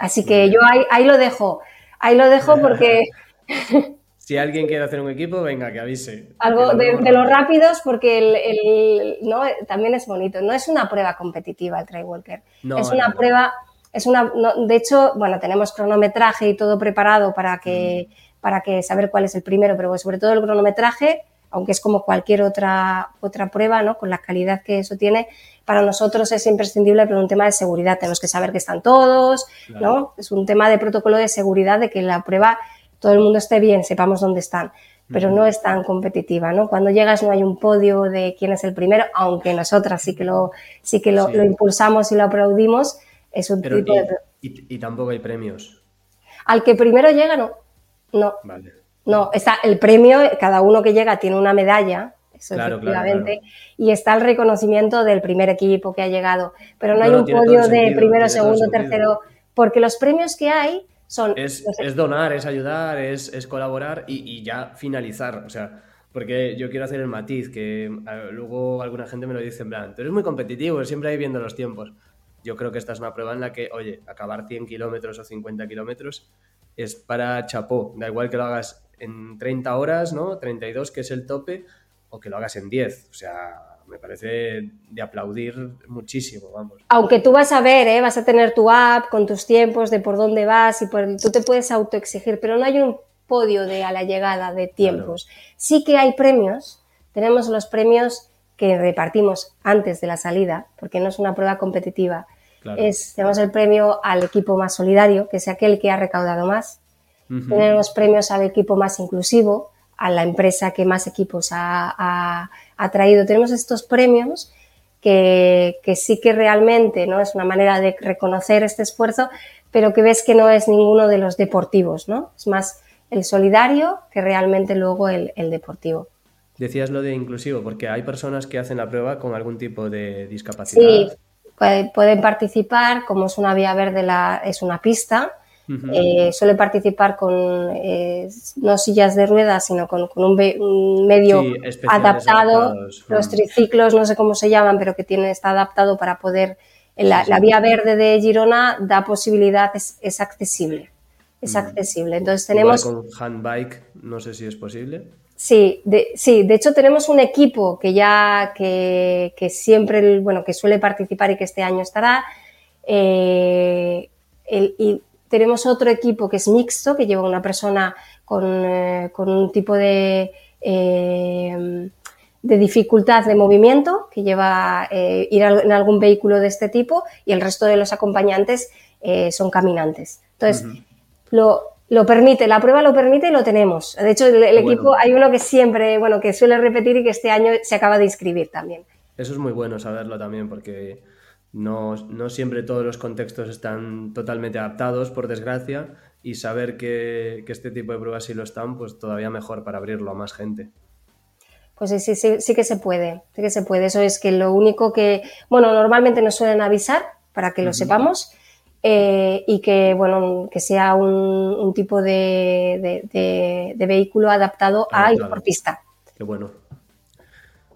Así que yo ahí, lo dejo. Ahí lo dejo porque. si alguien quiere hacer un equipo, venga, que avise. Algo de, los rápidos, porque el, ¿no? también es bonito. No es una prueba competitiva el Trail Walker. es una prueba. Es una, de hecho, bueno, tenemos cronometraje y todo preparado para que. Mm para que saber cuál es el primero, pero sobre todo el cronometraje, aunque es como cualquier otra, otra prueba, ¿no? con la calidad que eso tiene, para nosotros es imprescindible por un tema de seguridad. Tenemos que saber que están todos, ¿no? Es un tema de protocolo de seguridad, de que la prueba todo el mundo esté bien, sepamos dónde están, pero no es tan competitiva, ¿no? Cuando llegas no hay un podio de quién es el primero, aunque nosotras sí que lo, sí que lo, impulsamos y lo aplaudimos, es un tipo de... Y, y tampoco hay premios. Al que primero llega, no. No. Vale. No, está el premio, cada uno que llega tiene una medalla, eso efectivamente, y está el reconocimiento del primer equipo que ha llegado, pero no, hay un podio de primero, segundo, tercero, porque los premios que hay son... Es, donar, es ayudar, es, colaborar y, ya finalizar, o sea, porque yo quiero hacer el matiz, que luego alguna gente me lo dice en plan, tú eres muy competitivo, siempre ahí viendo los tiempos. Yo creo que esta es una prueba en la que, oye, acabar 100 kilómetros o 50 kilómetros es para chapó. Da igual que lo hagas en 30 horas, ¿no? 32, que es el tope, o que lo hagas en 10. O sea, me parece de aplaudir muchísimo, vamos. Aunque tú vas a ver, ¿eh? vas a tener tu app con tus tiempos de por dónde vas y por, tú te puedes autoexigir, pero no hay un podio de a la llegada de tiempos. Sí que hay premios, tenemos los premios que repartimos antes de la salida, porque no es una prueba competitiva es, tenemos el premio al equipo más solidario, que es aquel que ha recaudado más. Tenemos premios al equipo más inclusivo, a la empresa que más equipos ha, traído. Tenemos estos premios que, sí que realmente ¿no? es una manera de reconocer este esfuerzo, pero que ves que no es ninguno de los deportivos, ¿no? Es más el solidario que realmente luego el, el deportivo. Decías lo de inclusivo, porque hay personas que hacen la prueba con algún tipo de discapacidad. Sí, pueden participar, como es una vía verde, la, es una pista, eh, suele participar con eh, no sillas de ruedas, sino con, un, medio adaptado. Los triciclos, no sé cómo se llaman, pero que tiene, está adaptado para poder. La, vía verde de Girona da posibilidad, es, accesible. Es accesible. Entonces tenemos. con handbike, no sé si es posible. Sí, de, sí, de hecho tenemos un equipo que ya, que, siempre, bueno, que suele participar y que este año estará. Eh, y tenemos otro equipo que es mixto, que lleva una persona con, eh, un tipo de, eh, de dificultad de movimiento, que lleva ir en algún vehículo de este tipo, y el resto de los acompañantes son caminantes. Entonces, lo, lo permite, la prueba lo permite y lo tenemos. De hecho, el, equipo hay uno que siempre, bueno, que suele repetir y que este año se acaba de inscribir también. Eso es muy bueno saberlo también porque no, siempre todos los contextos están totalmente adaptados, por desgracia, y saber que, este tipo de pruebas sí lo están, pues todavía mejor para abrirlo a más gente. Pues sí, sí, sí, sí que se puede, sí que se puede. Eso es que lo único que, bueno, normalmente nos suelen avisar para que lo sepamos eh, y que, bueno, que sea un, tipo de, vehículo adaptado a ir por pista. Qué bueno.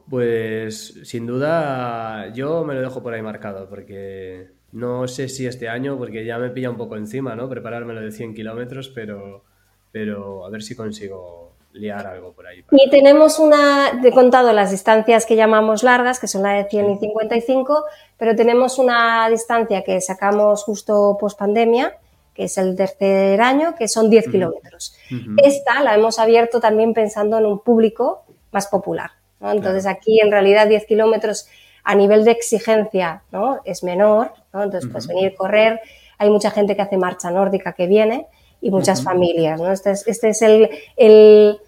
Pues sin duda yo me lo dejo por ahí marcado porque no sé si este año, porque ya me pilla un poco encima, ¿no? Preparármelo de 100 kilómetros, pero, pero a ver si consigo liar algo por ahí. Y tenemos una, he contado las distancias que llamamos largas, que son la de 100 y 55, pero tenemos una distancia que sacamos justo post pandemia, que es el tercer año, que son 10 kilómetros. Esta la hemos abierto también pensando en un público más popular. Entonces aquí en realidad 10 kilómetros a nivel de exigencia ¿no? es menor, entonces pues venir a correr, hay mucha gente que hace marcha nórdica que viene y muchas familias. ¿no? Este es, este es el, el,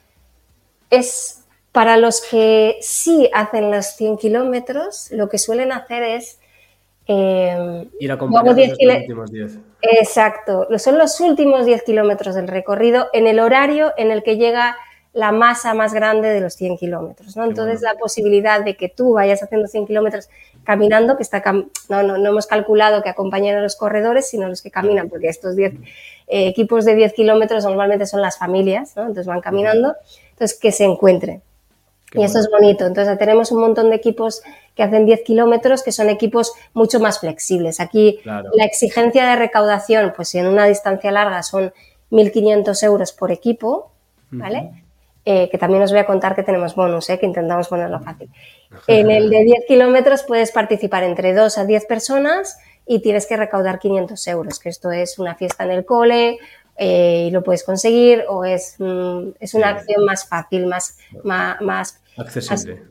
es para los que sí hacen los 100 kilómetros, lo que suelen hacer es eh, Ir a los últimos 10. Exacto, son los últimos 10 kilómetros del recorrido en el horario en el que llega la masa más grande de los 100 kilómetros. ¿no? Entonces, la posibilidad de que tú vayas haciendo 100 kilómetros caminando, que está no, no, no, hemos calculado que acompañen a los corredores, sino los que caminan, porque estos 10 eh, equipos de 10 kilómetros normalmente son las familias, ¿no? entonces van caminando, entonces que se encuentren. y eso es bonito. Entonces, tenemos un montón de equipos que hacen 10 kilómetros, que son equipos mucho más flexibles. Aquí la exigencia de recaudación, pues en una distancia larga son 1.500 euros por equipo, ¿vale? Eh, que también os voy a contar que tenemos bonus, ¿eh? que intentamos ponerlo fácil. En el de 10 kilómetros puedes participar entre 2 a 10 personas y tienes que recaudar 500 euros, que esto es una fiesta en el cole eh, y lo puedes conseguir o es, mm, es una acción más fácil, más, más,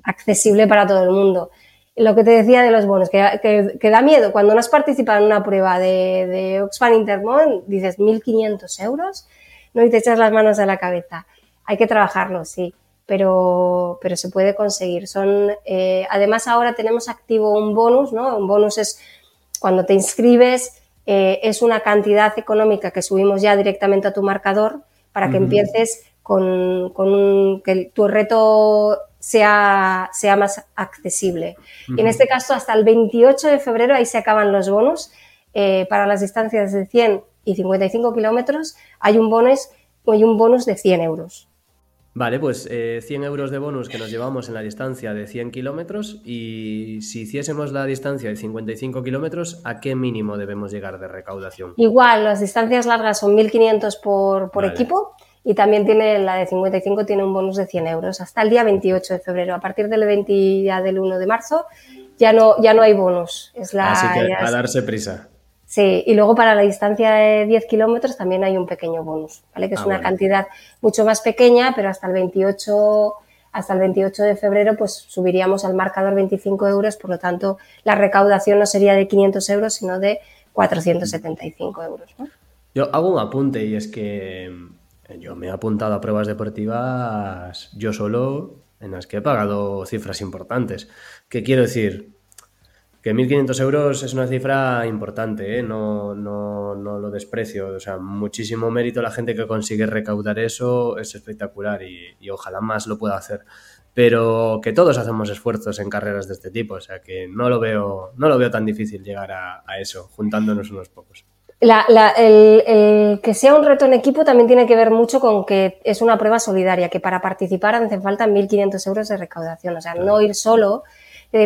accesible. para todo el mundo lo que te decía de los bonos, que, que, da miedo. Cuando no has participado en una prueba de, de Oxfam Intermón, dices 1.500 euros, no y te echas las manos a la cabeza. Hay que trabajarlo, sí, pero, pero se puede conseguir. Son, eh, además, ahora tenemos activo un bonus, ¿no? Un bonus es cuando te inscribes, eh, es una cantidad económica que subimos ya directamente a tu marcador para que empieces con, con que tu reto sea, sea más accesible. Y en este caso, hasta el 28 de febrero, ahí se acaban los bonos. Eh, para las distancias de 100 y 55 kilómetros hay un bonus, hay un bonus de 100 euros. Vale, pues 100 eh, euros de bonus que nos llevamos en la distancia de 100 kilómetros y si hiciésemos la distancia de 55 kilómetros, ¿a qué mínimo debemos llegar de recaudación? Igual, las distancias largas son 1.500 por, por equipo y también tiene la de 55 tiene un bonus de 100 euros hasta el día 28 de febrero. A partir del 20 ya del 1 de marzo ya no, ya no hay bonus. Es la, Así que a darse prisa. Sí, y luego para la distancia de 10 kilómetros también hay un pequeño bonus, ¿vale? Que es ah, una cantidad mucho más pequeña, pero hasta el 28 hasta el 28 de febrero pues subiríamos al marcador 25 euros, por lo tanto la recaudación no sería de 500 euros, sino de 475 euros. Yo hago un apunte y es que yo me he apuntado a pruebas deportivas yo solo en las que he pagado cifras importantes. ¿Qué quiero decir? Que 1.500 euros es una cifra importante, ¿eh? no, no, no, lo desprecio. O sea, muchísimo mérito la gente que consigue recaudar eso, es espectacular y, ojalá más lo pueda hacer. Pero que todos hacemos esfuerzos en carreras de este tipo, o sea que no lo veo, no lo veo tan difícil llegar a eso, juntándonos unos pocos el, que sea un reto en equipo también tiene que ver mucho con que es una prueba solidaria, que para participar hacen falta 1.500 euros de recaudación. O sea, no ir solo,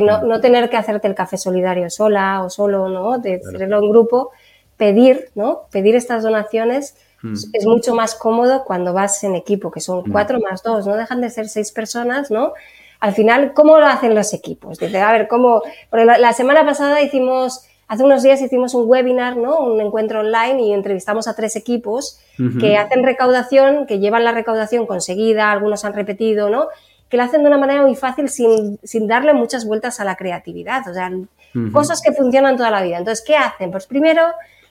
no, no, tener que hacerte el café solidario sola o solo, ¿no? De hacerlo en grupo, pedir, ¿no? Pedir estas donaciones mm. es mucho más cómodo cuando vas en equipo, que son mm. cuatro más dos, no dejan de ser seis personas, ¿no? Al final, ¿cómo lo hacen los equipos? Dice, a ver, ¿cómo? Porque la semana pasada hicimos Hace unos días hicimos un webinar, ¿no? un encuentro online y entrevistamos a tres equipos que hacen recaudación, que llevan la recaudación conseguida, algunos han repetido, ¿no? Que lo hacen de una manera muy fácil sin, sin darle muchas vueltas a la creatividad, o sea, cosas que funcionan toda la vida. Entonces, ¿qué hacen? Pues primero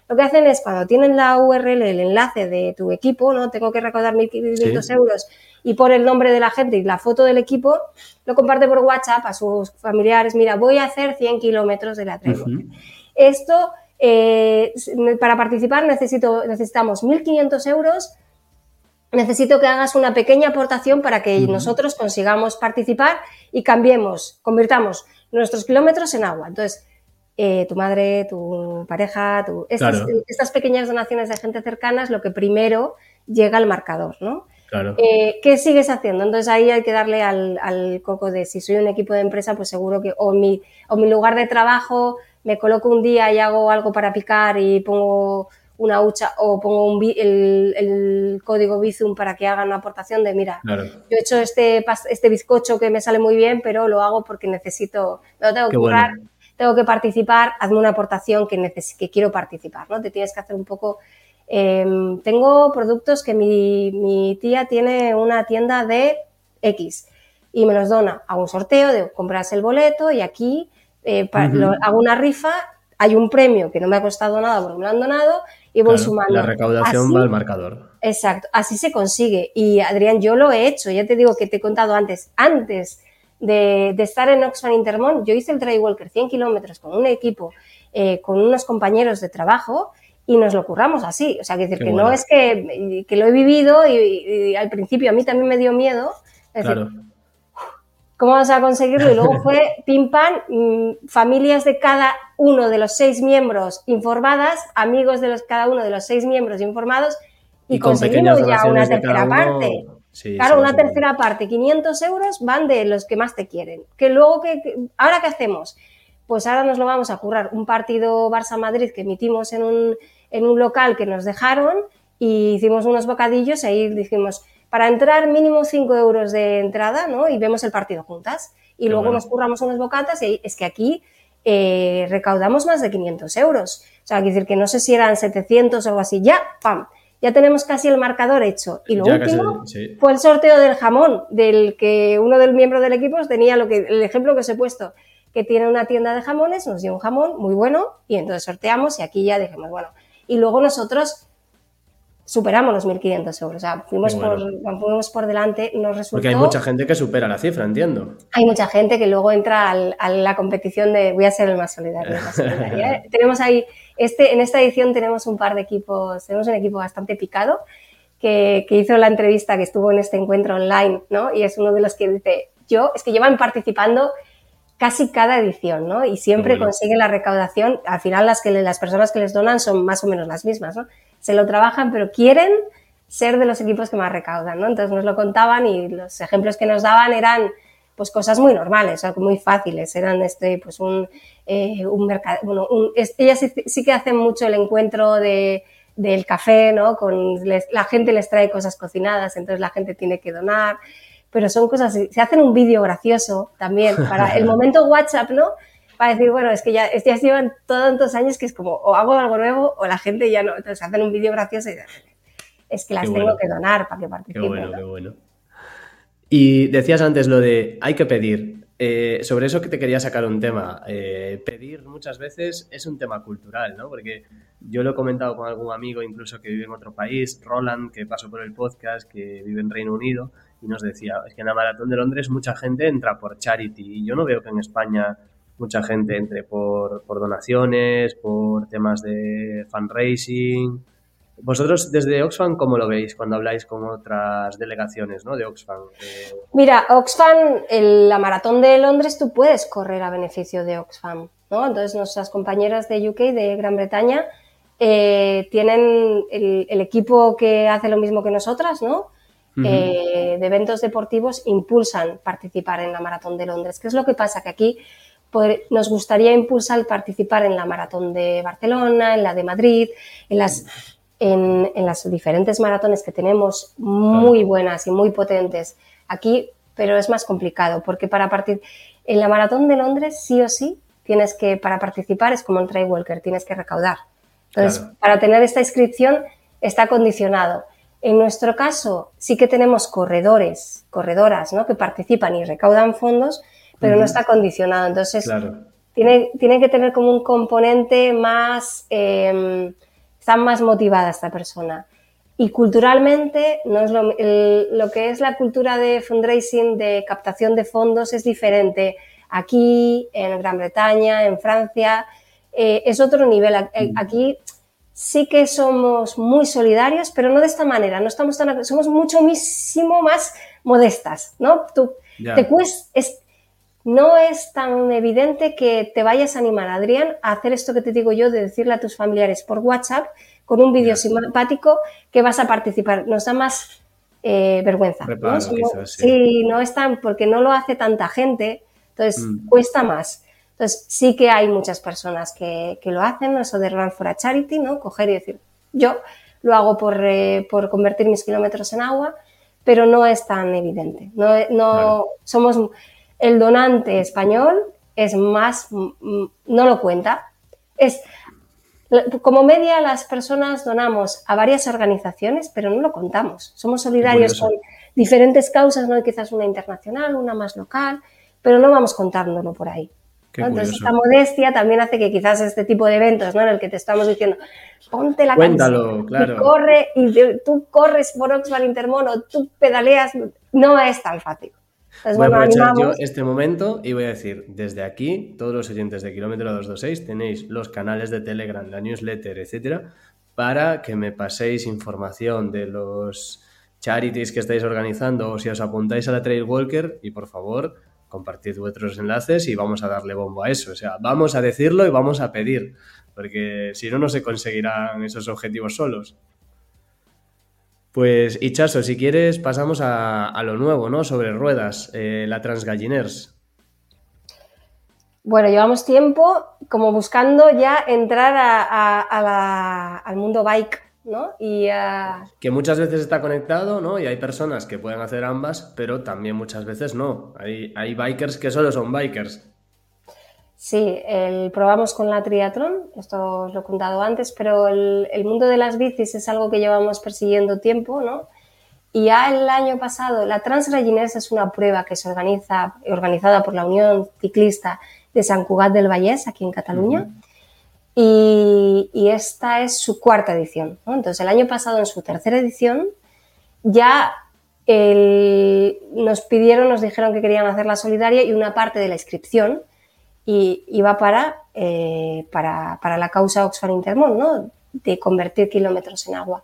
lo que hacen es cuando tienen la URL, el enlace de tu equipo, ¿no? Tengo que recaudar 1.500 euros y por el nombre de la gente y la foto del equipo, lo comparte por WhatsApp a sus familiares. Mira, voy a hacer 100 kilómetros de la tregua. Esto, eh, para participar necesito, necesitamos 1.500 euros. Necesito que hagas una pequeña aportación para que nosotros consigamos participar y cambiemos, convirtamos nuestros kilómetros en agua. Entonces, eh, tu madre, tu pareja, tu, estas, estas, pequeñas donaciones de gente cercana es lo que primero llega al marcador, ¿no? Claro. Eh, ¿Qué sigues haciendo? Entonces ahí hay que darle al, coco de si soy un equipo de empresa, pues seguro que o mi, o mi lugar de trabajo me coloco un día y hago algo para picar y pongo una hucha o pongo el, código Bizum para que hagan una aportación de, mira, yo he hecho este, este bizcocho que me sale muy bien, pero lo hago porque necesito, lo tengo que currar, tengo que participar, hazme una aportación que, que quiero participar, ¿no? Te tienes que hacer un poco... Em, tengo productos que mi, tía tiene una tienda de X y me los dona a un sorteo de compras el boleto y aquí eh, hago una rifa, hay un premio que no me ha costado nada porque me lo han donado y voy sumando. La recaudación va al marcador. Exacto, así se consigue. Y Adrián, yo lo he hecho, ya te digo que te he contado antes, antes de, estar en Oxfam Intermont, yo hice el Trail Walker 100 kilómetros con un equipo, eh, con unos compañeros de trabajo y nos lo curramos así. O sea, que, decir, que no es que, lo he vivido y, al principio a mí también me dio miedo. claro. ¿Cómo vas a conseguirlo? Y luego fue pim pam, mm, familias de cada uno de los seis miembros informadas, amigos de los, cada uno de los seis miembros informados y, conseguimos ya una tercera parte. claro, una tercera parte, 500 euros van de los que más te quieren. Que luego, que, ¿ahora qué hacemos? Pues ahora nos lo vamos a currar. Un partido Barça-Madrid que emitimos en un, en un local que nos dejaron y hicimos unos bocadillos y ahí dijimos, para entrar mínimo 5 euros de entrada, ¿no? Y vemos el partido juntas. Y luego nos curramos unas bocatas y es que aquí eh, recaudamos más de 500 euros. O sea, quiere decir que no sé si eran 700 o algo así. Ya, ¡pam! Ya tenemos casi el marcador hecho. Y lo último fue el sorteo del jamón, del que uno del miembro del equipo tenía lo que, el ejemplo que os he puesto, que tiene una tienda de jamones, nos dio un jamón muy bueno y entonces sorteamos y aquí ya dijimos, bueno, y luego nosotros superamos los 1.500 euros. O sea, fuimos, por, fuimos por delante, nos resultó... Porque hay mucha gente que supera la cifra, entiendo. Hay mucha gente que luego entra a la competición de voy a ser el más solidario. tenemos ahí, este, en esta edición tenemos un par de equipos, tenemos un equipo bastante picado que, hizo la entrevista, que estuvo en este encuentro online, ¿no? Y es uno de los que dice, yo, es que llevan participando casi cada edición, ¿no? Y siempre consiguen la recaudación. Al final las que las personas que les donan son más o menos las mismas, ¿no? Se lo trabajan, pero quieren ser de los equipos que más recaudan, ¿no? Entonces nos lo contaban y los ejemplos que nos daban eran pues cosas muy normales, muy fáciles, eran este, pues un, eh, un mercado, bueno, ellas sí, que hacen mucho el encuentro de, del café, ¿no? Con, la gente les trae cosas cocinadas, entonces la gente tiene que donar, pero son cosas, se hacen un vídeo gracioso también para el momento WhatsApp, ¿no? Para decir, bueno, es que ya, ya llevan tantos años que es como, o hago algo nuevo o la gente ya no. Entonces hacen un vídeo gracioso y es que las tengo que donar para que participen. Qué bueno, qué bueno. Y decías antes lo de hay que pedir. Eh, sobre eso que te quería sacar un tema. Eh, pedir muchas veces es un tema cultural, ¿no? Porque yo lo he comentado con algún amigo, incluso que vive en otro país, Roland, que pasó por el podcast, que vive en Reino Unido, y nos decía, es que en la Maratón de Londres mucha gente entra por charity, y yo no veo que en España mucha gente entre por, donaciones, por temas de fundraising. Vosotros desde Oxfam, ¿cómo lo veis cuando habláis con otras delegaciones ¿no? de Oxfam? Eh, Mira, Oxfam, la maratón de Londres, tú puedes correr a beneficio de Oxfam. ¿no? Entonces, nuestras compañeras de UK, de Gran Bretaña, eh, tienen el, equipo que hace lo mismo que nosotras, ¿no? Eh, de eventos deportivos, impulsan participar en la maratón de Londres. ¿Qué es lo que pasa? Que aquí nos gustaría impulsar participar en la maratón de Barcelona, en la de Madrid, en las, en, las diferentes maratones que tenemos muy buenas y muy potentes aquí, pero es más complicado porque para partir en la maratón de Londres sí o sí tienes que para participar es como el Trail Walker, tienes que recaudar. Entonces, para tener esta inscripción está condicionado. En nuestro caso, sí que tenemos corredores, corredoras, ¿no? que participan y recaudan fondos, pero no está condicionado. Entonces, tiene, tiene que tener como un componente más, eh, está más motivada esta persona. Y culturalmente, no es lo, lo, que es la cultura de fundraising, de captación de fondos, es diferente. Aquí, en Gran Bretaña, en Francia, eh, es otro nivel. Eh, mm. Aquí sí que somos muy solidarios, pero no de esta manera. No estamos tan, somos muchísimo más modestas, ¿no? Tú, te cuesta, no es tan evidente que te vayas a animar, Adrián, a hacer esto que te digo yo de decirle a tus familiares por WhatsApp con un vídeo simpático que vas a participar. Nos da más, eh, vergüenza. ¿no? sí. no están, porque no lo hace tanta gente, entonces mm. cuesta más. Entonces sí que hay muchas personas que, lo hacen, eso de Run for a Charity, ¿no? Coger y decir, yo lo hago por, eh, por convertir mis kilómetros en agua, pero no es tan evidente. No, no somos el donante español es más, no lo cuenta. Es como media las personas donamos a varias organizaciones, pero no lo contamos. Somos solidarios con diferentes causas, no quizás una internacional, una más local, pero no vamos contándolo por ahí. Entonces, esta modestia también hace que quizás este tipo de eventos, ¿no? En el que te estamos diciendo, ponte la Cuéntalo, claro. y corre, y tú corres por Oxford Intermono, tú pedaleas, no es tan fácil. Voy a aprovechar yo este momento y voy a decir, desde aquí, todos los oyentes de Kilómetro 226 tenéis los canales de Telegram, la newsletter, etcétera, para que me paséis información de los charities que estáis organizando o si os apuntáis a la Trail Walker y por favor compartid vuestros enlaces y vamos a darle bombo a eso. O sea, vamos a decirlo y vamos a pedir, porque si no, no se conseguirán esos objetivos solos. Pues, Ichaso, si quieres, pasamos a, lo nuevo, ¿no? Sobre ruedas, eh, la Transgalliners. Bueno, llevamos tiempo como buscando ya entrar al mundo bike y, Que muchas veces está conectado, ¿no? Y hay personas que pueden hacer ambas, pero también muchas veces no. Hay, hay bikers que solo son bikers. Sí, el, probamos con la triatlón, esto os lo he contado antes, pero el, mundo de las bicis es algo que llevamos persiguiendo tiempo, ¿no? Y ya el año pasado, la Transrayinés es una prueba que se organiza, organizada por la Unión Ciclista de San Cugat del Vallès, aquí en Cataluña. Y, esta es su cuarta edición. Entonces, el año pasado, en su tercera edición, ya nos pidieron, nos dijeron que querían hacer la solidaria y una parte de la inscripción iba para, eh, para, para, la causa Oxford Intermont, ¿no? de convertir kilómetros en agua.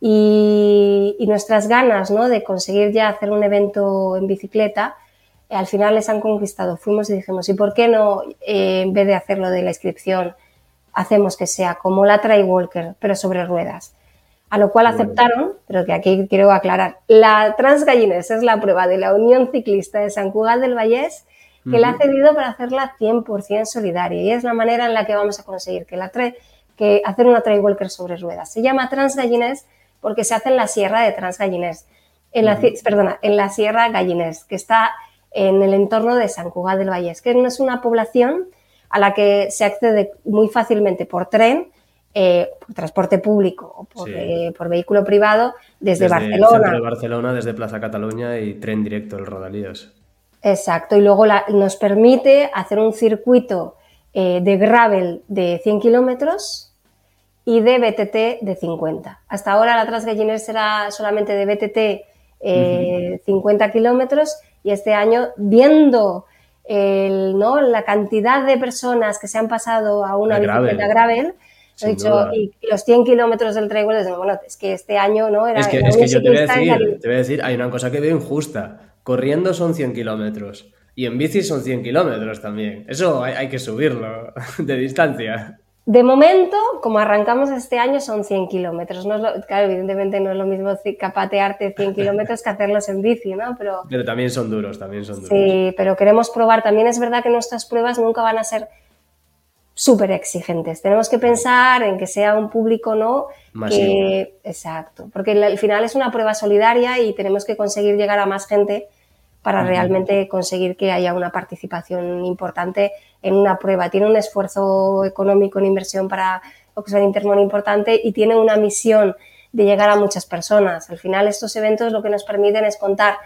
Y, nuestras ganas ¿no? de conseguir ya hacer un evento en bicicleta, al final les han conquistado. Fuimos y dijimos, ¿y por qué no, eh, en vez de hacerlo de la inscripción, hacemos que sea como la Trail Walker, pero sobre ruedas. A lo cual aceptaron, pero que aquí quiero aclarar, la Transgallines es la prueba de la Unión Ciclista de San Cugat del Vallés que la ha cedido para hacerla 100% solidaria y es la manera en la que vamos a conseguir que, la que hacer una Trail Walker sobre ruedas. Se llama Transgallines porque se hace en la Sierra de Transgallines, en la, perdona, en la Sierra Gallines, que está en el entorno de San Cugat del Vallés, que no es una población a la que se accede muy fácilmente por tren, eh, por transporte público o por, eh, vehículo privado desde, Barcelona. de Barcelona, desde Plaza Cataluña y tren directo el Rodalías. Exacto, y luego nos permite hacer un circuito eh, de gravel de 100 kilómetros y de BTT de 50. Hasta ahora la Transgalliner será solamente de BTT 50 kilómetros y este año, viendo el, ¿no? la cantidad de personas que se han pasado a una bicicleta gravel, he dicho, y los 100 kilómetros del trail, bueno, es que este año no era... Es que, es que yo te voy, a decir, te voy a decir, hay una cosa que veo injusta. Corriendo son 100 kilómetros y en bici son 100 kilómetros también. Eso hay, hay que subirlo de distancia. De momento, como arrancamos este año, son 100 kilómetros. claro, evidentemente no es lo mismo capatearte 100 kilómetros que hacerlos en bici, ¿no? Pero, pero también son duros, también son duros. Sí, pero queremos probar. También es verdad que nuestras pruebas nunca van a ser súper exigentes. Tenemos que pensar en que sea un público, ¿no? Masivo. exacto, porque al final es una prueba solidaria y tenemos que conseguir llegar a más gente para realmente conseguir que haya una participación importante en una prueba. Tiene un esfuerzo económico en inversión para Oxford Intermón importante y tiene una misión de llegar a muchas personas. Al final estos eventos lo que nos permiten es contar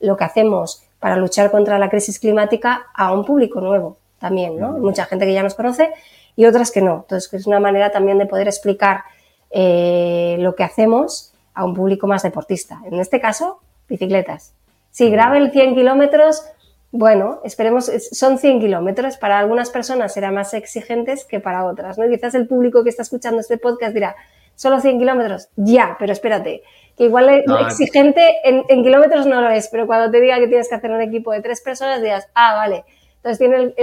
lo que hacemos para luchar contra la crisis climática a un público nuevo también, ¿no? Mucha gente que ya nos conoce y otras que no. Entonces es una manera también de poder explicar eh, lo que hacemos a un público más deportista. En este caso, bicicletas. Si gravel 100 kilómetros, bueno, esperemos, son 100 kilómetros. Para algunas personas será más exigentes que para otras, ¿no? quizás el público que está escuchando este podcast dirá, solo 100 kilómetros, ya, pero espérate, que igual lo exigente en, kilómetros no lo es, pero cuando te diga que tienes que hacer un equipo de tres personas, dirás, ah, vale, entonces tiene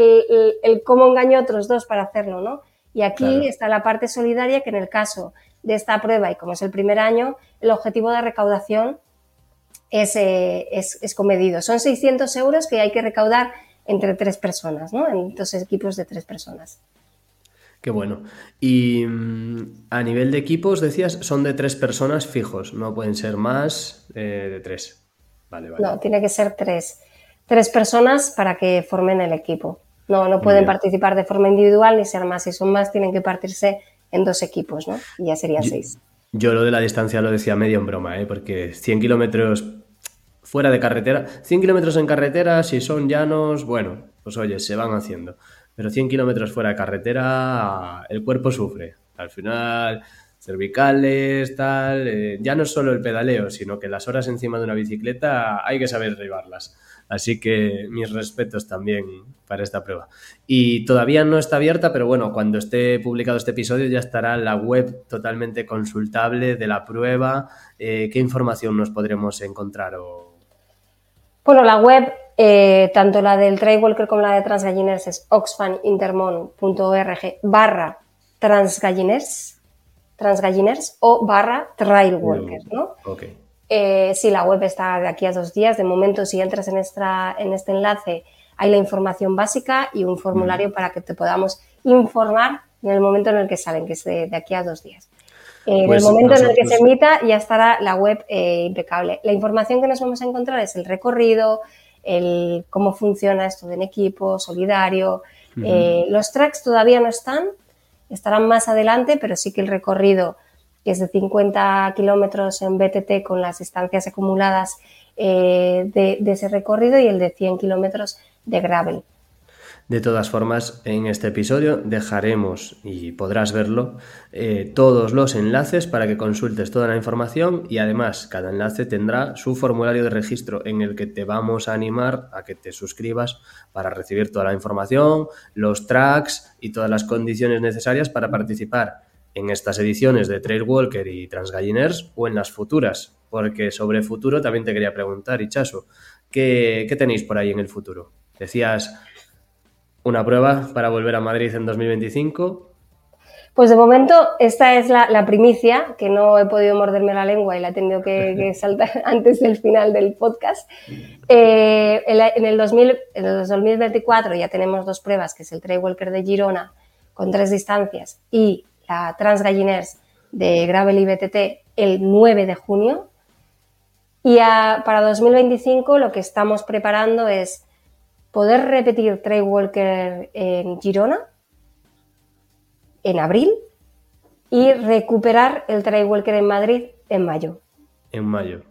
el, cómo engaño a otros dos para hacerlo, ¿no? Y aquí está la parte solidaria que en el caso de esta prueba, y como es el primer año, el objetivo de recaudación es, eh, es, es, comedido. Son 600 euros que hay que recaudar entre tres personas, ¿no? En dos equipos de tres personas. Qué bueno. Y mm, a nivel de equipos, decías, son de tres personas fijos, no pueden ser más eh, de tres. Vale, vale. No, tiene que ser tres. Tres personas para que formen el equipo. No, no pueden participar de forma individual ni ser más. Si son más, tienen que partirse en dos equipos, ¿no? Y ya serían seis. Yo lo de la distancia lo decía medio en broma, ¿eh? porque 100 kilómetros fuera de carretera, 100 kilómetros en carretera, si son llanos, bueno, pues oye, se van haciendo. Pero 100 kilómetros fuera de carretera, el cuerpo sufre. Al final, cervicales, tal, eh, ya no solo el pedaleo, sino que las horas encima de una bicicleta hay que saber derribarlas. Así que mis respetos también para esta prueba. Y todavía no está abierta, pero bueno, cuando esté publicado este episodio ya estará la web totalmente consultable de la prueba. Eh, ¿Qué información nos podremos encontrar? Bueno, la web, eh, tanto la del Trailwalker como la de Transgalliners, es oxfanintermon.org barra transgalliners, transgalliners o barra Trailwalker, ¿no? Okay. Eh, sí, la web está de aquí a dos días. De momento, si entras en, esta, en este enlace, hay la información básica y un formulario para que te podamos informar en el momento en el que salen, que es de, aquí a dos días. En el pues momento en el que se emita ya estará la web eh, impecable. La información que nos vamos a encontrar es el recorrido, el cómo funciona esto de en equipo, solidario. Eh, los tracks todavía no están, estarán más adelante, pero sí que el recorrido que es de 50 kilómetros en BTT con las distancias acumuladas eh, de, ese recorrido y el de 100 kilómetros de gravel. De todas formas, en este episodio dejaremos, y podrás verlo, eh, todos los enlaces para que consultes toda la información y además cada enlace tendrá su formulario de registro en el que te vamos a animar a que te suscribas para recibir toda la información, los tracks y todas las condiciones necesarias para participar en estas ediciones de Trail Walker y Transgalliners o en las futuras, porque sobre futuro también te quería preguntar, Ichaso, ¿qué, ¿qué tenéis por ahí en el futuro? Decías una prueba para volver a Madrid en 2025. Pues de momento esta es la, primicia, que no he podido morderme la lengua y la he tenido que, saltar antes del final del podcast. Eh, en, el 2000, en el 2024 ya tenemos dos pruebas, que es el Trail Walker de Girona con tres distancias y la Transgalliners de Gravel y BTT el 9 de junio. Y para 2025 lo que estamos preparando es poder repetir Walker en Girona en abril y recuperar el Walker en Madrid en mayo. En mayo.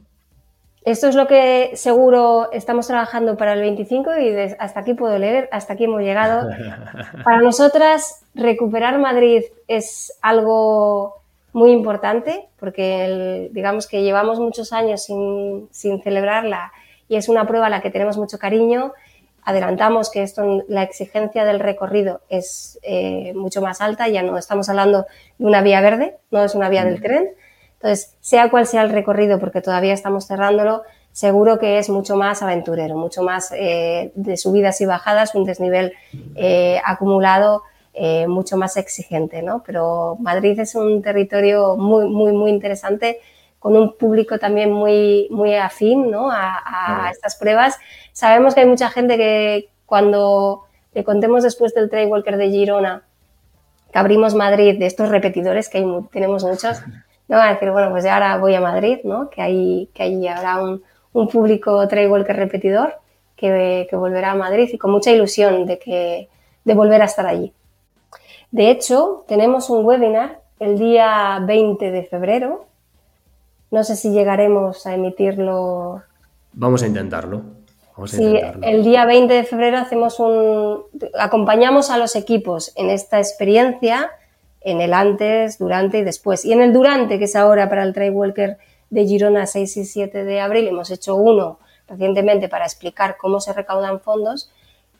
Esto es lo que seguro estamos trabajando para el 25 y hasta aquí puedo leer, hasta aquí hemos llegado. Para nosotras, recuperar Madrid es algo muy importante porque digamos que llevamos muchos años sin, celebrarla y es una prueba a la que tenemos mucho cariño. Adelantamos que esto, la exigencia del recorrido es eh, mucho más alta, ya no estamos hablando de una vía verde, no es una vía del tren, entonces, sea cual sea el recorrido, porque todavía estamos cerrándolo, seguro que es mucho más aventurero, mucho más eh, de subidas y bajadas, un desnivel eh, acumulado eh, mucho más exigente, ¿no? Pero Madrid es un territorio muy, muy, muy interesante con un público también muy, muy afín ¿no? a, estas pruebas. Sabemos que hay mucha gente que cuando le contemos después del Trail Walker de Girona que abrimos Madrid de estos repetidores, que tenemos muchos, no van a decir, bueno, pues ya ahora voy a Madrid, ¿no? Que ahí, que ahí habrá un, un público que repetidor que, que, volverá a Madrid y con mucha ilusión de, que, de volver a estar allí. De hecho, tenemos un webinar el día 20 de febrero. No sé si llegaremos a emitirlo. Vamos a intentarlo. sí, el día 20 de febrero hacemos un. acompañamos a los equipos en esta experiencia en el antes, durante y después. Y en el durante, que es ahora para el Trail Walker de Girona 6 y 7 de abril, hemos hecho uno recientemente para explicar cómo se recaudan fondos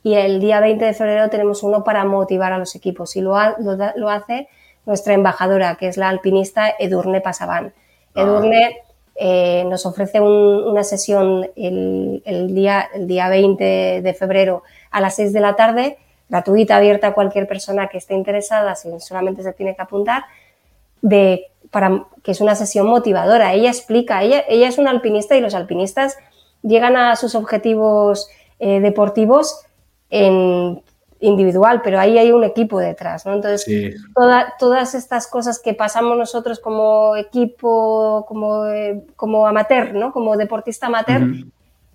y el día 20 de febrero tenemos uno para motivar a los equipos y lo, lo, hace nuestra embajadora, que es la alpinista Edurne Pasaban. Ah. Edurne eh, nos ofrece una sesión el, día, el día 20 de febrero a las 6 de la tarde gratuita, abierta a cualquier persona que esté interesada, si solamente se tiene que apuntar. para que es una sesión motivadora. Ella explica, ella, ella es una alpinista y los alpinistas llegan a sus objetivos eh, deportivos en individual, pero ahí hay un equipo detrás, ¿no? Entonces, todas estas cosas que pasamos nosotros como equipo, como, eh, como amateur, ¿no? Como deportista amateur,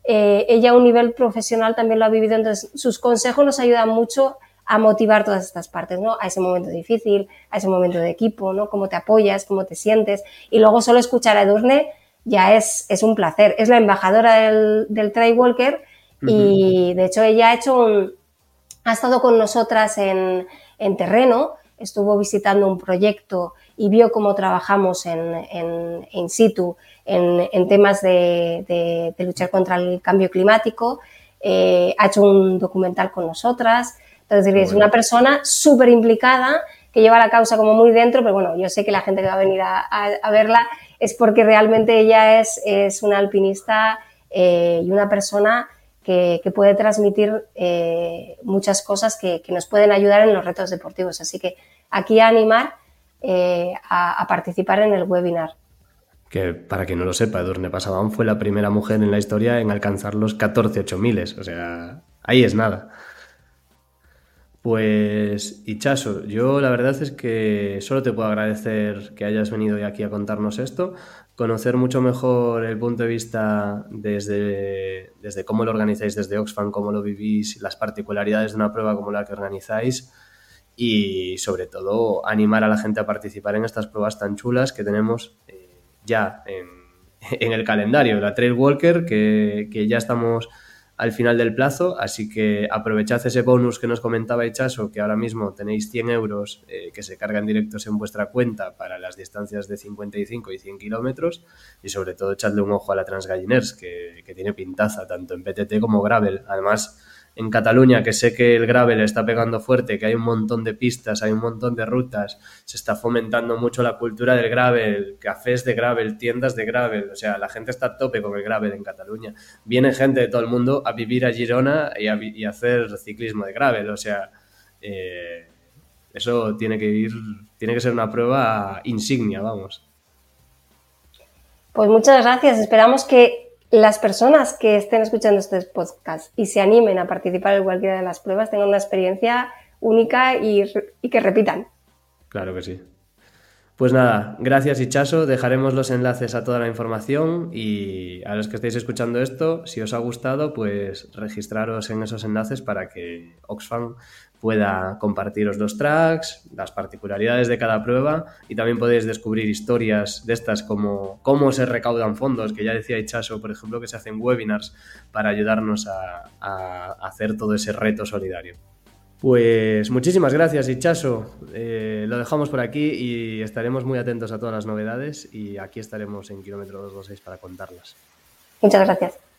eh, ella a un nivel profesional también lo ha vivido, entonces sus consejos nos ayudan mucho a motivar todas estas partes, ¿no? A ese momento difícil, a ese momento de equipo, ¿no? Cómo te apoyas, cómo te sientes. Y luego solo escuchar a Edurne ya es, es un placer. Es la embajadora del, del Trail Walker y de hecho ella ha hecho un, ha estado con nosotras en, en terreno, estuvo visitando un proyecto y vio cómo trabajamos en, en, in situ en, en temas de, de, de, luchar contra el cambio climático. Eh, ha hecho un documental con nosotras. Entonces, es una persona súper implicada que lleva la causa como muy dentro, pero bueno, yo sé que la gente que va a venir a, a, verla es porque realmente ella es, es una alpinista eh, y una persona que, que puede transmitir eh, muchas cosas que, que, nos pueden ayudar en los retos deportivos. Así que aquí a animar eh, a, a, participar en el webinar. Que para quien no lo sepa, Edurne Pasaban fue la primera mujer en la historia en alcanzar los 14 8000. O sea, ahí es nada. Pues, Ichaso, yo la verdad es que solo te puedo agradecer que hayas venido hoy aquí a contarnos esto, conocer mucho mejor el punto de vista desde, desde cómo lo organizáis desde Oxfam, cómo lo vivís, las particularidades de una prueba como la que organizáis y sobre todo animar a la gente a participar en estas pruebas tan chulas que tenemos eh, ya en, en, el calendario. La Trail Walker, que, que ya estamos al final del plazo, así que aprovechad ese bonus que nos comentaba Echaso, que ahora mismo tenéis 100 euros eh, que se cargan directos en vuestra cuenta para las distancias de 55 y 100 kilómetros y sobre todo echadle un ojo a la Transgalliners, que, que tiene pintaza tanto en PTT como Gravel. Además, en Cataluña, que sé que el gravel está pegando fuerte, que hay un montón de pistas, hay un montón de rutas, se está fomentando mucho la cultura del gravel, cafés de gravel, tiendas de gravel, o sea, la gente está a tope con el gravel en Cataluña. Viene gente de todo el mundo a vivir a Girona y a, hacer ciclismo de gravel, o sea, eh, eso tiene que ir, tiene que ser una prueba insignia, vamos. Pues muchas gracias, esperamos que las personas que estén escuchando este podcast y se animen a participar en cualquiera de las pruebas tengan una experiencia única y, y que repitan. Claro que sí. Pues nada, gracias Ichaso, dejaremos los enlaces a toda la información y a los que estéis escuchando esto, si os ha gustado, pues registraros en esos enlaces para que Oxfam pueda compartiros los tracks, las particularidades de cada prueba y también podéis descubrir historias de estas como cómo se recaudan fondos, que ya decía Ichaso, por ejemplo, que se hacen webinars para ayudarnos a, hacer todo ese reto solidario. Pues muchísimas gracias, Ichaso. Eh, lo dejamos por aquí y estaremos muy atentos a todas las novedades y aquí estaremos en Kilómetro 226 para contarlas. Muchas gracias.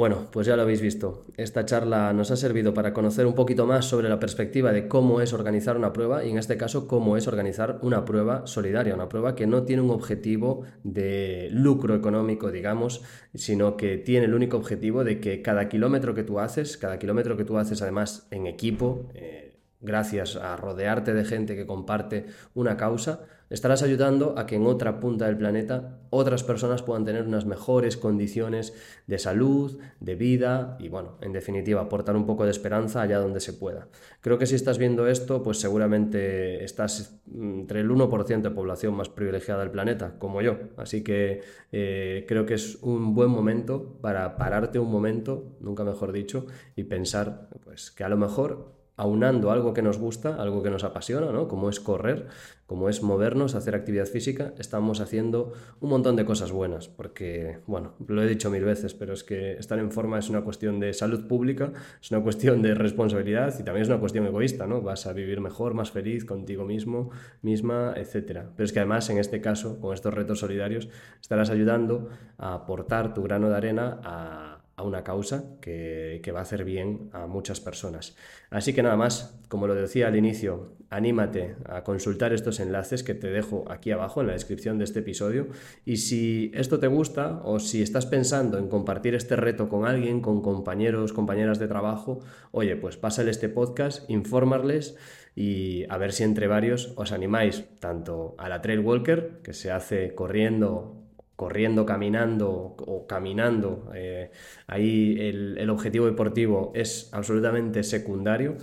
Bueno, pues ya lo habéis visto. Esta charla nos ha servido para conocer un poquito más sobre la perspectiva de cómo es organizar una prueba y en este caso cómo es organizar una prueba solidaria, una prueba que no tiene un objetivo de lucro económico, digamos, sino que tiene el único objetivo de que cada kilómetro que tú haces, cada kilómetro que tú haces además en equipo, eh, gracias a rodearte de gente que comparte una causa, estarás ayudando a que en otra punta del planeta otras personas puedan tener unas mejores condiciones de salud, de vida y, bueno, en definitiva, aportar un poco de esperanza allá donde se pueda. Creo que si estás viendo esto, pues seguramente estás entre el 1% de población más privilegiada del planeta, como yo. Así que eh, creo que es un buen momento para pararte un momento, nunca mejor dicho, y pensar pues, que a lo mejor aunando algo que nos gusta, algo que nos apasiona, ¿no? como es correr, como es movernos, hacer actividad física, estamos haciendo un montón de cosas buenas, porque, bueno, lo he dicho mil veces, pero es que estar en forma es una cuestión de salud pública, es una cuestión de responsabilidad y también es una cuestión egoísta, ¿no? Vas a vivir mejor, más feliz contigo mismo, misma, etc. Pero es que además, en este caso, con estos retos solidarios, estarás ayudando a aportar tu grano de arena a una causa que, que, va a hacer bien a muchas personas. Así que nada más, como lo decía al inicio, anímate a consultar estos enlaces que te dejo aquí abajo en la descripción de este episodio y si esto te gusta o si estás pensando en compartir este reto con alguien, con compañeros, compañeras de trabajo, oye, pues pásale este podcast, informarles y a ver si entre varios os animáis tanto a la Trail Walker, que se hace corriendo corriendo, caminando o caminando, eh, ahí el, objetivo deportivo es absolutamente secundario,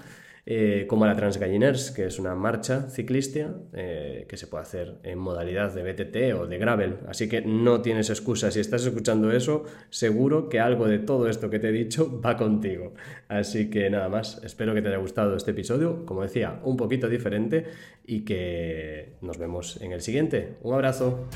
eh, como la Transgalliners, que es una marcha ciclista eh, que se puede hacer en modalidad de BTT o de gravel. Así que no tienes excusa. Si estás escuchando eso, seguro que algo de todo esto que te he dicho va contigo. Así que nada más, espero que te haya gustado este episodio, como decía, un poquito diferente y que nos vemos en el siguiente. Un abrazo.